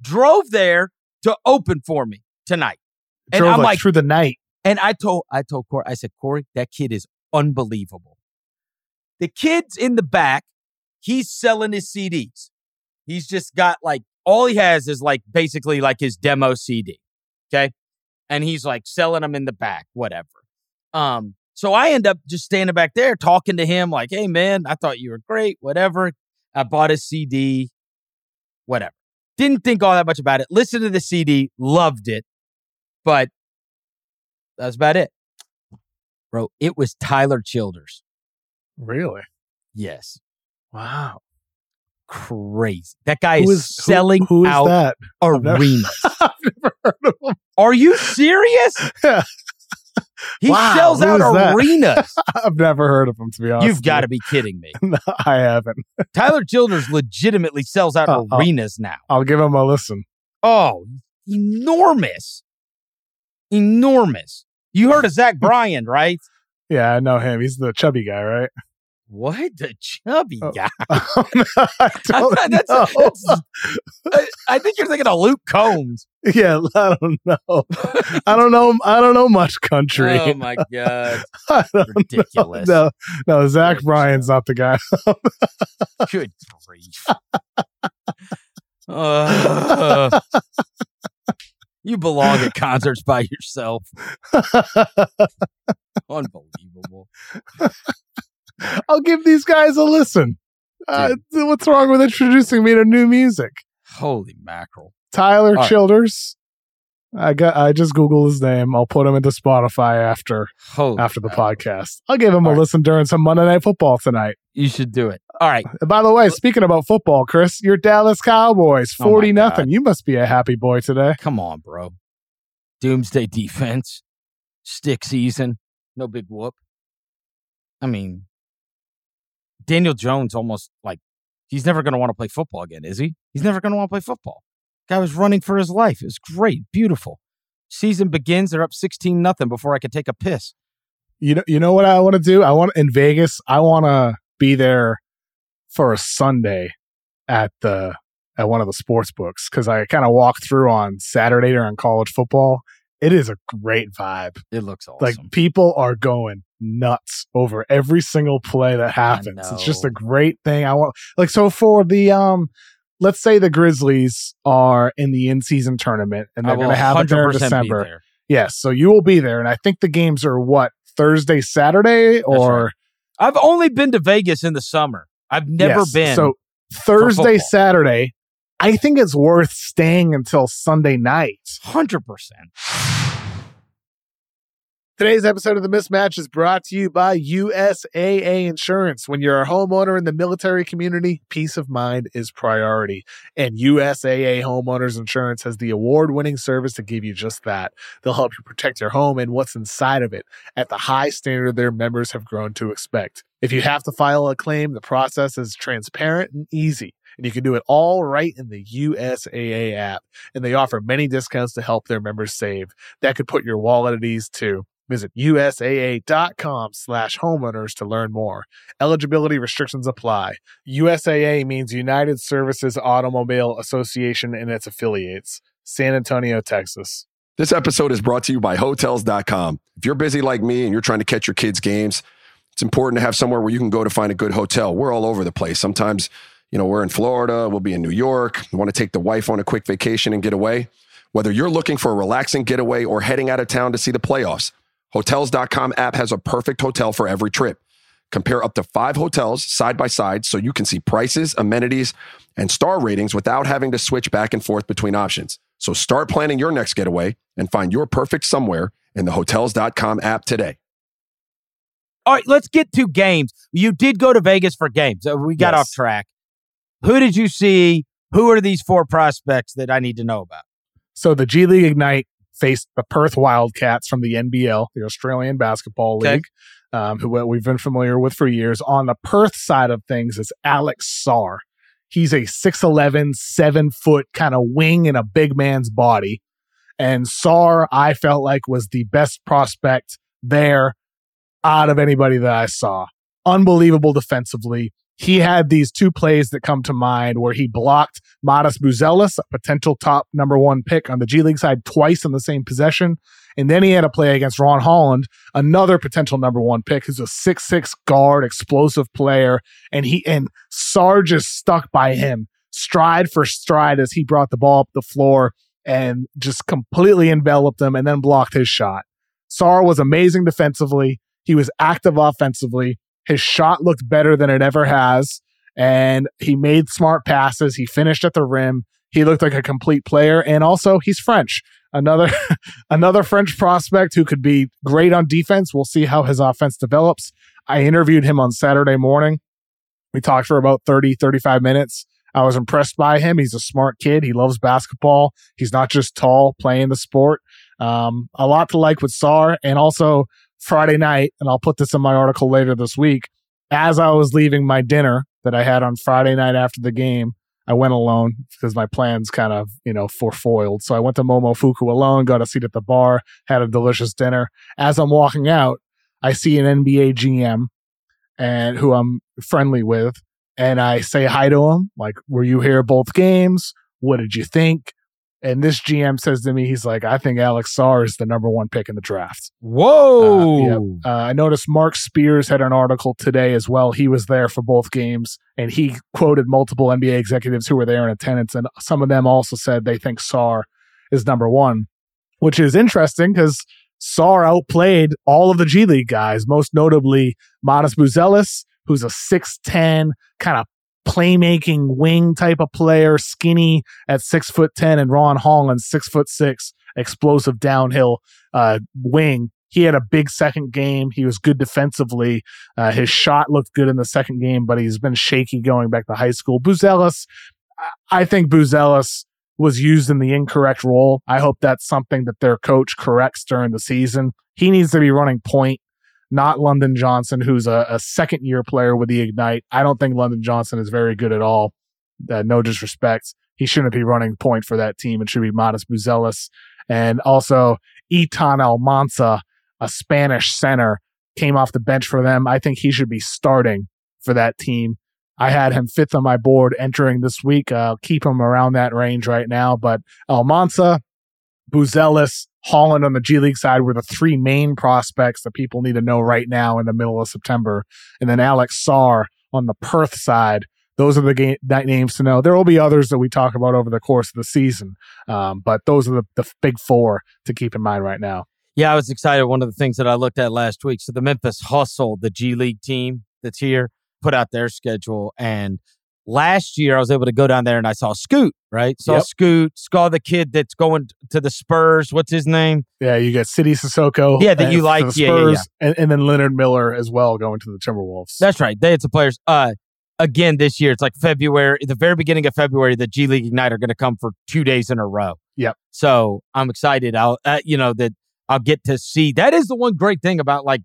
Drove there to open for me tonight. And Drove I'm like, like, through the night. and I told I told Corey, I said, Corey, that kid is unbelievable. The kid's in the back, he's selling his CDs. He's just got like all he has is like basically like his demo CD. Okay. And he's like selling them in the back, whatever. Um, so I end up just standing back there talking to him, like, hey man, I thought you were great, whatever. I bought a CD, whatever. Didn't think all that much about it. Listened to the CD, loved it, but that's about it. Bro, it was Tyler Childers. Really? Yes. Wow. Crazy. That guy Who is, is who- selling who is out that? Arenas. I've never heard of him. Are you serious? He Wow, sells out arenas. I've never heard of him, to be honest. You've got to be kidding me. No, I haven't. Tyler Childers legitimately sells out Oh, oh. arenas now. I'll give him a listen. Oh, enormous. Enormous. You heard of Zach Bryan, right? Yeah, I know him. He's the chubby guy, right? What? The chubby Oh, guy. I don't That's- that's- I, I think you're thinking of Luke Combs. yeah, I don't know. I don't know. I don't know much country. Oh my god. Ridiculous. know. No, no, Zach Good Bryan's not the guy. Good grief. Uh, you belong at concerts by yourself. Unbelievable. I'll give these guys a listen. Uh, what's wrong with introducing me to new music? Holy mackerel. Tyler All right. Childers. I got. I just Google his name. I'll put him into Spotify after Holy after the mackerel. podcast. I'll give him All a right. listen during some Monday Night Football tonight. You should do it. All right. By the way, speaking about football, Chris, your Dallas Cowboys, Oh forty nothing. You must be a happy boy today. Come on, bro. Doomsday defense. Stick season. No big whoop. I mean, Daniel Jones almost like he's never going to want to play football again, is he? He's never going to want to play football. Guy was running for his life. It was great, beautiful. Season begins. They're up sixteen nothing before I could take a piss. You know. You know what I want to do? I want in Vegas. I want to be there for a Sunday at the at one of the sports books because I kind of walk through on Saturday during college football. It is a great vibe. It looks awesome. Like people are going nuts over every single play that happens. It's just a great thing. I want like so for the um let's say the Grizzlies are in the in-season tournament and they're going to have it there in December. there. Yes, so you will be there and I think the games are what Thursday, Saturday or right. I've only been to Vegas in the summer. I've never Yes, been. So Thursday. Saturday, I think it's worth staying until Sunday night. hundred percent. Today's episode of The Mismatch is brought to you by USAA Insurance. When you're a homeowner in the military community, peace of mind is priority. And USAA Homeowners Insurance has the award winning service to give you just that. They'll help you protect your home and what's inside of it at the high standard their members have grown to expect. If you have to file a claim, the process is transparent and easy. And you can do it all right in the USAA app. And they offer many discounts to help their members save. That could put your wallet at ease too. Visit USAA.com slash homeowners to learn more. Eligibility restrictions apply. USAA means United Services Automobile Association and its affiliates. San Antonio, Texas. This episode is brought to you by Hotels.com. If you're busy like me and you're trying to catch your kids' games, it's important to have somewhere where you can go to find a good hotel. We're all over the place. Sometimes, you know, we're in Florida, we'll be in New York. You want to take the wife on a quick vacation and get away? Whether you're looking for a relaxing getaway or heading out of town to see the playoffs, Hotels.com app has a perfect hotel for every trip. Compare up to five hotels side by side so you can see prices, amenities, and star ratings without having to switch back and forth between options. So start planning your next getaway and find your perfect somewhere in the Hotels.com app today. All right, let's get to games. You did go to Vegas for games. We got Yes. off track. Who did you see? Who are these four prospects that I need to know about? So the G League Ignite faced the Perth Wildcats from the NBL, the Australian Basketball Okay. League, um, who we've been familiar with for years. On the Perth side of things is Alex Sarr. He's a 6'11, seven foot kind of wing in a big man's body. And Sarr, I felt like, was the best prospect there out of anybody that I saw. Unbelievable defensively. He had these two plays that come to mind where he blocked Matas Buzelis, a potential top number one pick on the G League side, twice in the same possession. And then he had a play against Ron Holland, another potential number one pick, who's a six-six guard, explosive player. And he and Sarr just stuck by him stride for stride as he brought the ball up the floor and just completely enveloped him and then blocked his shot. Sarr was amazing defensively. He was active offensively. His shot looked better than it ever has. And he made smart passes. He finished at the rim. He looked like a complete player. And also he's French. Another another French prospect who could be great on defense. We'll see how his offense develops. I interviewed him on Saturday morning. We talked for about 30, 35 minutes. I was impressed by him. He's a smart kid. He loves basketball. He's not just tall playing the sport. Um, a lot to like with Sarr. And also Friday night, and I'll put this in my article later this week. As I was leaving my dinner that I had on Friday night after the game, I went alone because my plans kind of, you know, forefoiled. So I went to Momofuku alone, got a seat at the bar, had a delicious dinner. As I'm walking out, I see an NBA GM and who I'm friendly with, and I say hi to him, like, "Were you here both games? What did you think?" And this GM says to me, he's like, "I think Alex Sarr is the number one pick in the draft." Whoa. Uh, I noticed Marc Spears had an article today as well. He was there for both games, and he quoted multiple NBA executives who were there in attendance, and some of them also said they think Sarr is number one, which is interesting because Sarr outplayed all of the G League guys, most notably Matas Buzelis, who's a 6'10 kind of playmaking wing type of player, skinny at six foot ten, and Ron Holland, six foot six, explosive downhill uh, wing. He had a big second game. He was good defensively. Uh, his shot looked good in the second game, but he's been shaky going back to high school. Buzelis, I think Buzelis was used in the incorrect role. I hope that's something that their coach corrects during the season. He needs to be running point, not London Johnson, who's a, a second year player with the Ignite. I don't think London Johnson is very good at all. Uh, no disrespect. He shouldn't be running point for that team. It should be Matas Buzelis. And also Izan Almansa, a Spanish center, came off the bench for them. I think he should be starting for that team. I had him fifth on my board entering this week. I'll keep him around that range right now. But Almansa, Buzelis, Holland on the G League side were the three main prospects that people need to know right now in the middle of September. And then Alex Sarr on the Perth side. Those are the ga- that names to know. There will be others that we talk about over the course of the season, um, but those are the, the big four to keep in mind right now. Yeah, I was excited. One of the things that I looked at last week. So the Memphis Hustle, the G League team that's here, put out their schedule. And last year I was able to go down there and I saw Scoot, right? Saw Yep. Scoot, saw the kid that's going to the Spurs. What's his name? Yeah, you got Sidy Cissoko. Yeah, that uh, you like. the Yeah, yeah, Spurs, And, and then Leonard Miller as well going to the Timberwolves. That's right. They had some players. Uh, again, this year, it's like February, the very beginning of February, the G League Ignite are going to come for two days in a row. Yep. So I'm excited. I'll, uh, you know, that I'll get to see. That is the one great thing about like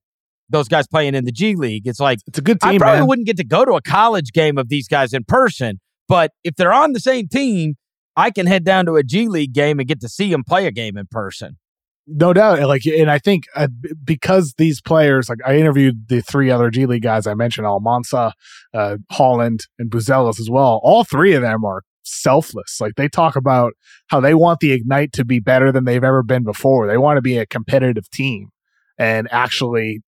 those guys playing in the G League. It's like, it's a good I probably man. wouldn't get to go to a college game of these guys in person, But if they're on the same team, I can head down to a G League game and get to see them play a game in person. No doubt. Like, and I think uh, because these players, like I interviewed the three other G League guys I mentioned, Almansa, uh, Holland, and Buzelis as well. All three of them are selfless. Like they talk about how they want the Ignite to be better than they've ever been before. They want to be a competitive team and actually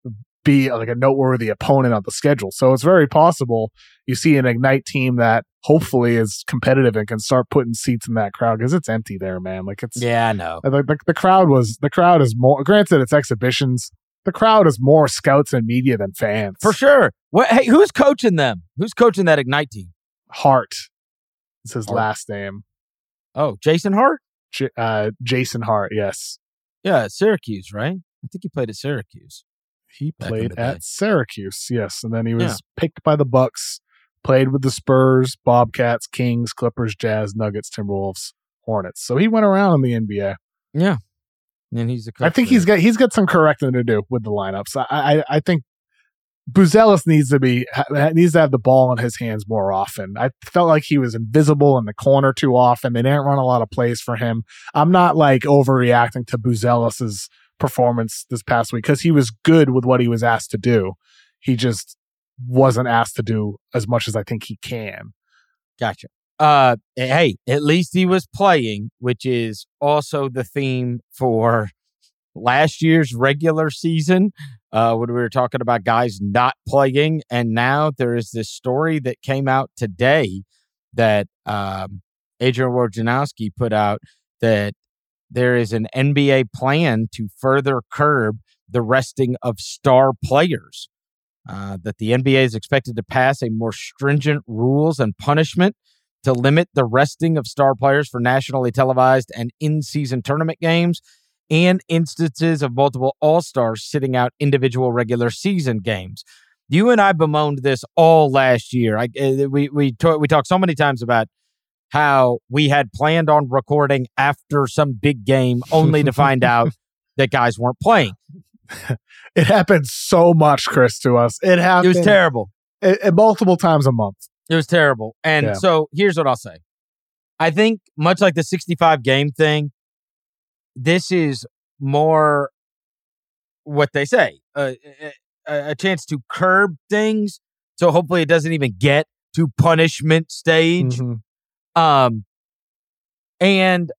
be like a noteworthy opponent on the schedule. So it's very possible you see an Ignite team that hopefully is competitive and can start putting seats in that crowd because it's empty there, man. Like it's yeah, I know. The, the, the crowd was the crowd is more. Granted, it's exhibitions. The crowd is more scouts and media than fans for sure. What? Hey, who's coaching them? Who's coaching that Ignite team? Hart It's his Hart. last name. Oh, Jason Hart. J- uh, Jason Hart. Yes, Yeah, Syracuse, right? I think he played at Syracuse. He played the day. at Syracuse. Yes, and then he was Yeah. picked by the Bucks. Played with the Spurs, Bobcats, Kings, Clippers, Jazz, Nuggets, Timberwolves, Hornets. So he went around in the NBA. Yeah, and he's a. I think there. he's got he's got some correcting to do with the lineups. I I, I think Buzelis needs to be needs to have the ball in his hands more often. I felt like he was invisible in the corner too often. They didn't run a lot of plays for him. I'm not like overreacting to Buzelis's performance this past week because he was good with what he was asked to do. He just wasn't asked to do as much as I think he can. Gotcha. Uh, hey, at least he was playing, which is also the theme for last year's regular season. Uh, when we were talking about guys not playing, and now there is this story that came out today that um, Adrian Wojnarowski put out that there is an NBA plan to further curb the resting of star players. Uh, that the NBA is expected to pass a more stringent rules and punishment to limit the resting of star players for nationally televised and in season tournament games and instances of multiple all stars sitting out individual regular season games. You and I bemoaned this all last year. I, uh, we we talk, we talked so many times about how we had planned on recording after some big game, only to find out that guys weren't playing. It happened so much, Chris, to us. It happened. It was terrible. it- it multiple times a month. It was terrible. And Yeah. so here's what I'll say. I think much like the 65 game thing, this is more what they say, uh, a, a chance to curb things. So hopefully it doesn't even get to punishment stage. Mhm. Um, and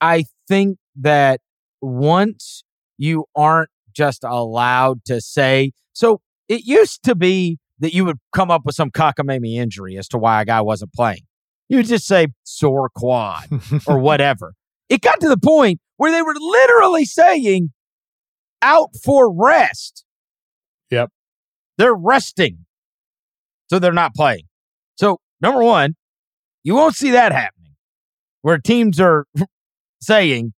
I think that once you aren't just allowed to say, so it used to be that you would come up with some cockamamie injury as to why a guy wasn't playing. You would just say sore quad or whatever. It got to the point where they were literally saying out for rest. Yep. They're resting. So they're not playing. Number one, you won't see that happening where teams are saying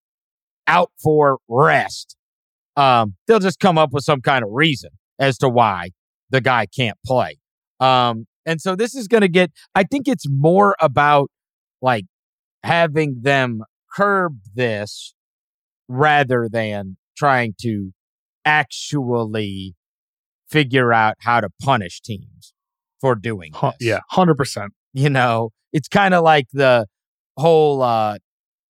out for rest. Um, they'll just come up with some kind of reason as to why the guy can't play. Um, and so this is going to get, I think it's more about like having them curb this rather than trying to actually figure out how to punish teams for doing this. yeah, hundred percent. you know it's kind of like the whole uh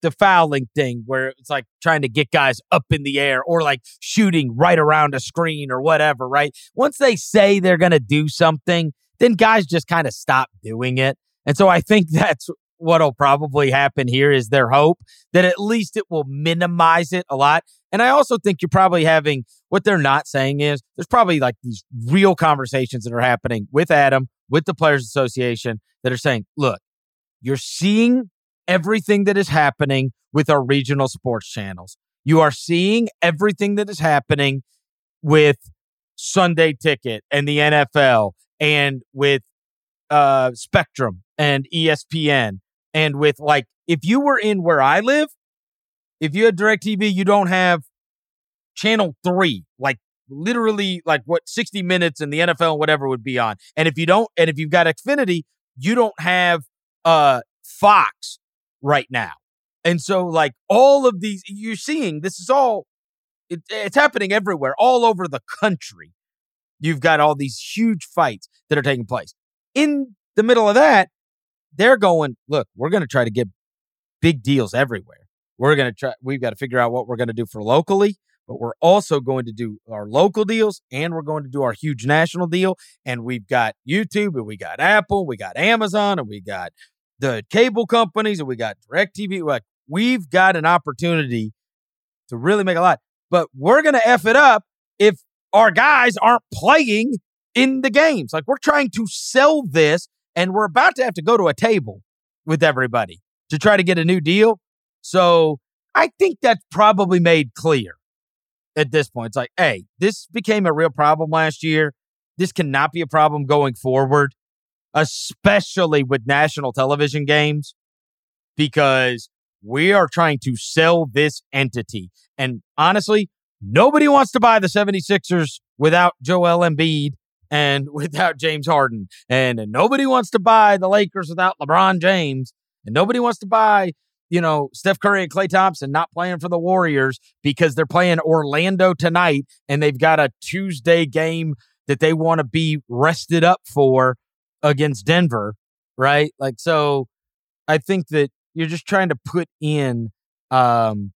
the fouling thing where it's like trying to get guys up in the air or like shooting right around a screen or whatever right? Once they say they're going to do something then guys just kind of stop doing it. And so i think that's what'll probably happen here is their hope that at least it will minimize it a lot and i also think you're probably having what they're not saying is there's probably like these real conversations that are happening with adam with the players association that are saying look you're seeing everything that is happening with our regional sports channels. You are seeing everything that is happening with Sunday Ticket and the NFL and with uh, Spectrum and ESPN and with like if you were in where I live, if you had DirecTV, you don't have channel 3 like literally like what 60 minutes and the NFL and whatever would be on. And if you don't and if you've got Xfinity, you don't have uh Fox right now. And so like all of these you're seeing this is all it, it's happening everywhere all over the country. You've got all these huge fights that are taking place. In the middle of that, they're going, look, we're going to try to get big deals everywhere. We're going to try, we've got to figure out what we're going to do for locally, but we're also going to do our local deals and we're going to do our huge national deal. And we've got YouTube and we got Apple, we got Amazon, and we got the cable companies and we got DirecTV. Like, we've got an opportunity to really make a lot, but we're going to F it up if our guys aren't playing in the games. Like, we're trying to sell this and we're about to have to go to a table with everybody to try to get a new deal. So I think that's probably made clear at this point. It's like, hey, this became a real problem last year. This cannot be a problem going forward, especially with national television games, because we are trying to sell this entity. And honestly, nobody wants to buy the 76ers without Joel Embiid and without James Harden. And, and nobody wants to buy the Lakers without LeBron James. And nobody wants to buy, you know, Steph Curry and Klay Thompson not playing for the Warriors because they're playing Orlando tonight and they've got a Tuesday game that they want to be rested up for against Denver, right? Like, so I think that you're just trying to put in, um,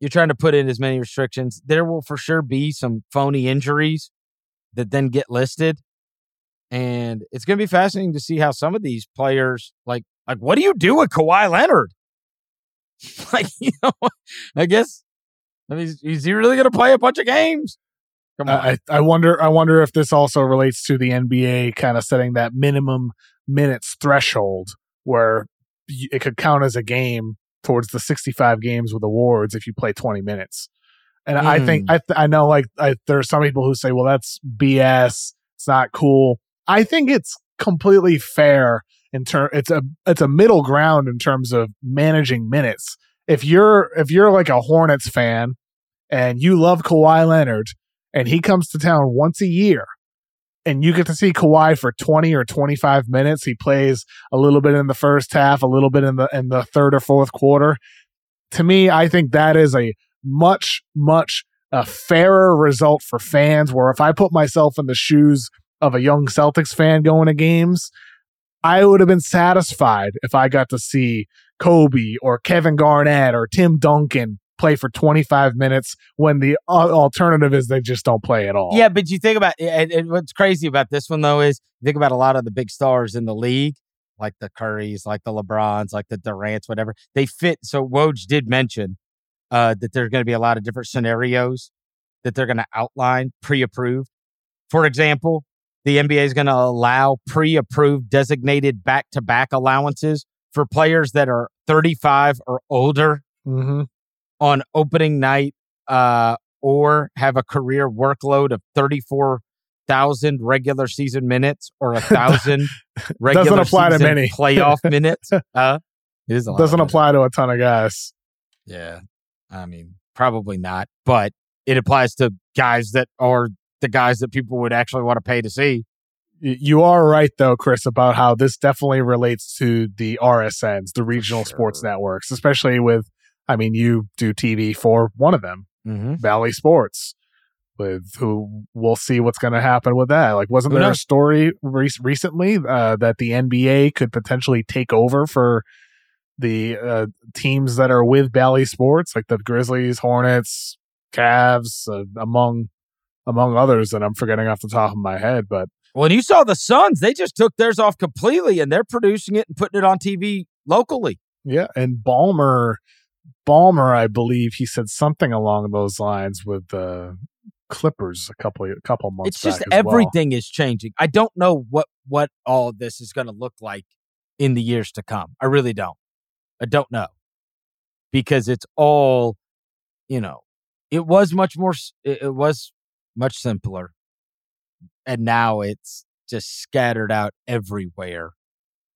you're trying to put in as many restrictions. There will for sure be some phony injuries that then get listed. And it's going to be fascinating to see how some of these players, like, like what do you do with Kawhi Leonard? like, you know, I guess, I mean, is he really going to play a bunch of games? Come on. I, I wonder. I wonder if this also relates to the NBA kind of setting that minimum minutes threshold where it could count as a game towards the 65 games with awards if you play 20 minutes. And mm. I think hmm. I th- I know like I, there are some people who say, well, that's BS. It's not cool. I think it's completely fair in term. It's a it's a middle ground in terms of managing minutes. If you're if you're like a Hornets fan and you love Kawhi Leonard and he comes to town once a year and you get to see Kawhi for 20 or 25 minutes. He plays a little bit in the first half, a little bit in the in the third or fourth quarter. To me, I think that is a much, much a fairer result for fans. Where if I put myself in the shoes of a young Celtics fan going to games, I would have been satisfied if I got to see Kobe or Kevin Garnett or Tim Duncan play for 25 minutes when the alternative is they just don't play at all. Yeah, but you think about it, and what's crazy about this one though is think about a lot of the big stars in the league, like the Currys, like the LeBrons, like the Durants, whatever. They fit. So Woj did mention uh, that there's going to be a lot of different scenarios that they're going to outline pre-approved. For example, the NBA is going to allow pre-approved designated back-to-back allowances for players that are 35 or older mm-hmm. on opening night uh, or have a career workload of 34,000 regular season minutes or a thousand regular doesn't apply to many playoff minutes. Uh, it is doesn't apply to a ton of guys. Yeah, I mean, probably not, but it applies to guys that are the guys that people would actually want to pay to see. You are right, though, Chris, about how this definitely relates to the RSNs, the regional sure. sports networks, especially with, I mean, you do TV for one of them, mm-hmm. Bally Sports, with who we'll see what's going to happen with that. Like, wasn't who there knows? a story re- recently uh, that the NBA could potentially take over for the uh, teams that are with Bally Sports, like the Grizzlies, Hornets, Cavs, uh, among among others that I'm forgetting off the top of my head. But when you saw the Suns, they just took theirs off completely, and they're producing it and putting it on TV locally. Yeah, and Ballmer, Ballmer, I believe he said something along those lines with the Clippers a couple a couple months. It's just everything well. is changing. I don't know what what all this is going to look like in the years to come. I really don't. I don't know because it's all, you know, it was much more, it was much simpler. And now it's just scattered out everywhere.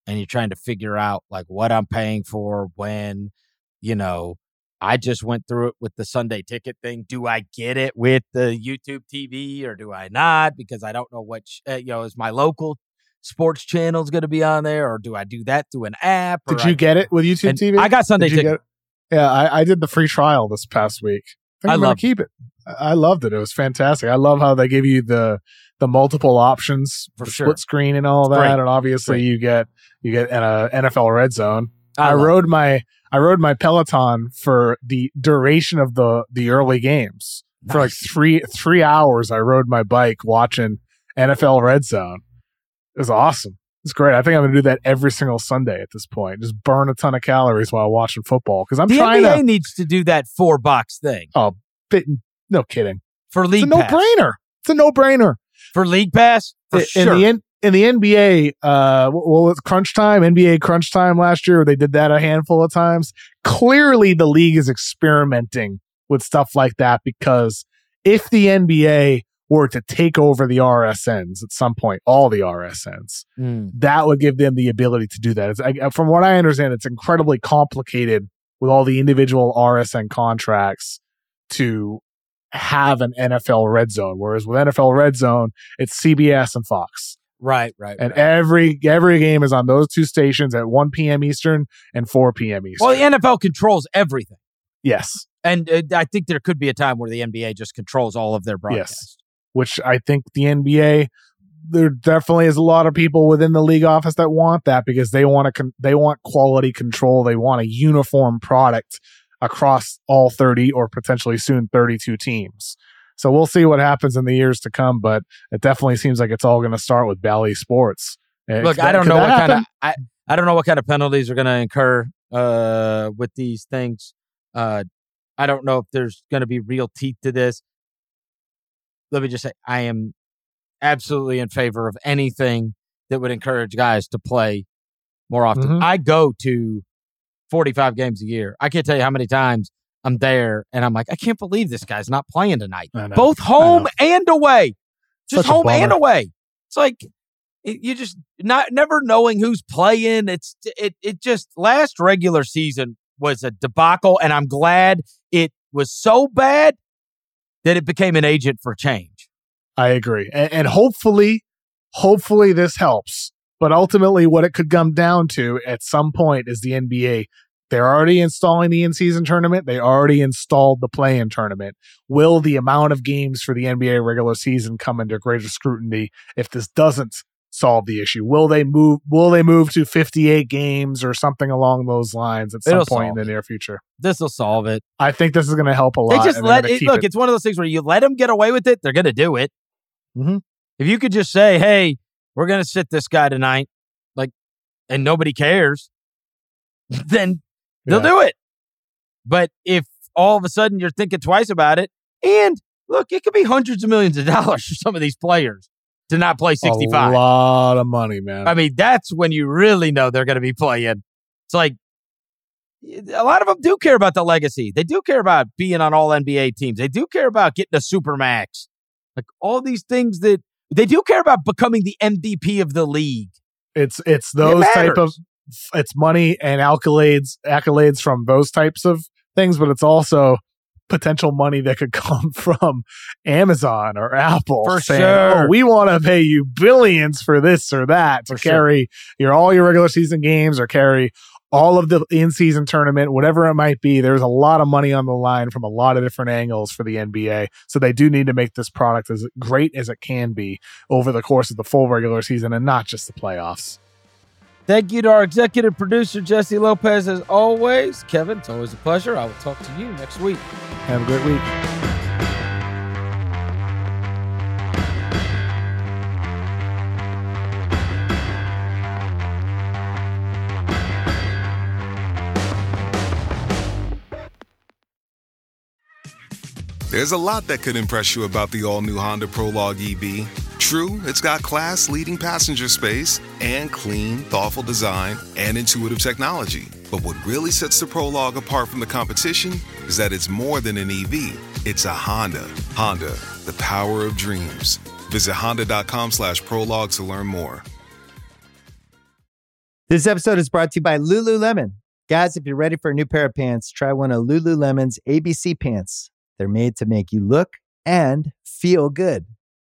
And you're trying to figure out like what I'm paying for when, you know, I just went through it with the Sunday ticket thing. Do I get it with the YouTube TV or do I not? Because I don't know what, uh, you know, is my local sports channel is going to be on there, or do I do that through an app? Did you I, get it with YouTube TV? I got Sunday ticket. Yeah, I, I, did the free trial this past week. I, I love keep it. I loved it. It was fantastic. I love how they give you the the multiple options For sure. split screen and all that, great. and obviously Great. you get you get an uh, NFL Red Zone. I, love rode my I rode my Peloton for the duration of the the early games for like three three hours. I rode my bike watching NFL Red Zone. It was awesome. It's great. I think I'm gonna do that every single Sunday at this point. Just burn a ton of calories while watching football because I'm The trying NBA to. needs to do that four box thing Fit, no kidding. for It's league a no pass. brainer. It's a no brainer. For league pass, for in sure. the N- in the NBA, uh, what what was crunch time? NBA crunch time last year. They did that a handful of times. Clearly, the league is experimenting with stuff like that because if the NBA were to take over the RSNs at some point, all the RSNs, Mm. that would give them the ability to do that. It's, I, from what I understand, it's incredibly complicated with all the individual RSN contracts to have an NFL red zone. Whereas with NFL red zone, it's CBS and Fox. Right, right. And right. every every game is on those two stations at 1 p.m. Eastern and 4 p.m. Eastern. well, the NFL controls everything. yes. And uh, I think there could be a time where the NBA just controls all of their broadcasts. Which I think the NBA there definitely is a lot of people within the league office that want that because they want to con- they want quality control. They want a uniform product across all 30 or potentially soon 32 teams. So we'll see what happens in the years to come, but it definitely seems like it's all going to start with Bally Sports. Look, could I don't know that what kind of I, I don't know what kind of penalties are going to incur uh, with these things. Uh, I don't know if there's going to be real teeth to this. Let me just say, I am absolutely in favor of anything that would encourage guys to play more often. Mhm. I go to 45 games a year. I can't tell you how many times I'm there and I'm like, I can't believe this guy's not playing tonight both home and away. Just Such home and away. It's like you just not never knowing who's playing. It's it it just last regular season was a debacle, and I'm glad it was so bad that it became an agent for change. I agree. And, and hopefully, hopefully this helps. But ultimately, what it could come down to at some point is the NBA. They're already installing the in season tournament. They already installed the play in tournament. Will the amount of games for the NBA regular season come under greater scrutiny if this doesn't solve the issue? Will they move will they move to 58 games or something along those lines at some It'll point in the near future? This will solve it. I think this is going to help a lot. They just let it look. It's one of those things where you let them get away with it, they're going to do it. Mhm. If you could just say, "Hey, we're going to sit this guy tonight," like, and nobody cares, then they'll Yeah. do it. But if all of a sudden you're thinking twice about it, and look, it could be hundreds of millions of dollars for some of these players to not play 65. A lot of money, man. I mean, that's when you really know they're going to be playing. It's like a lot of them do care about the legacy. They do care about being on all NBA teams. They do care about getting a super max. Like all these things that they do care about becoming the MVP of the league. It's it's those type of it's money and accolades accolades from those types of things, but it's also potential money that could come from Amazon or Apple. For saying, oh, sure. Oh, we want to pay you billions for this or that to For sure. carry your all your regular season games or carry all of the in season tournament, whatever it might be. There's a lot of money on the line from a lot of different angles for the NBA. So they do need to make this product as great as it can be over the course of the full regular season and not just the playoffs. Thank you to our executive producer, Jessie Lopez, as always. Kevin, it's always a pleasure. I will talk to you next week. Have a great week. There's a lot that could impress you about the all new Honda Prologue EV. True, it's got class leading passenger space and clean, thoughtful design and intuitive technology. But what really sets the Prologue apart from the competition is that it's more than an EV, it's a Honda. Honda, the power of dreams. Visit honda.com slash prologue to learn more. This episode is brought to you by Lululemon. Guys, if you're ready for a new pair of pants, try one of Lululemon's ABC pants. They're made to make you look and feel good.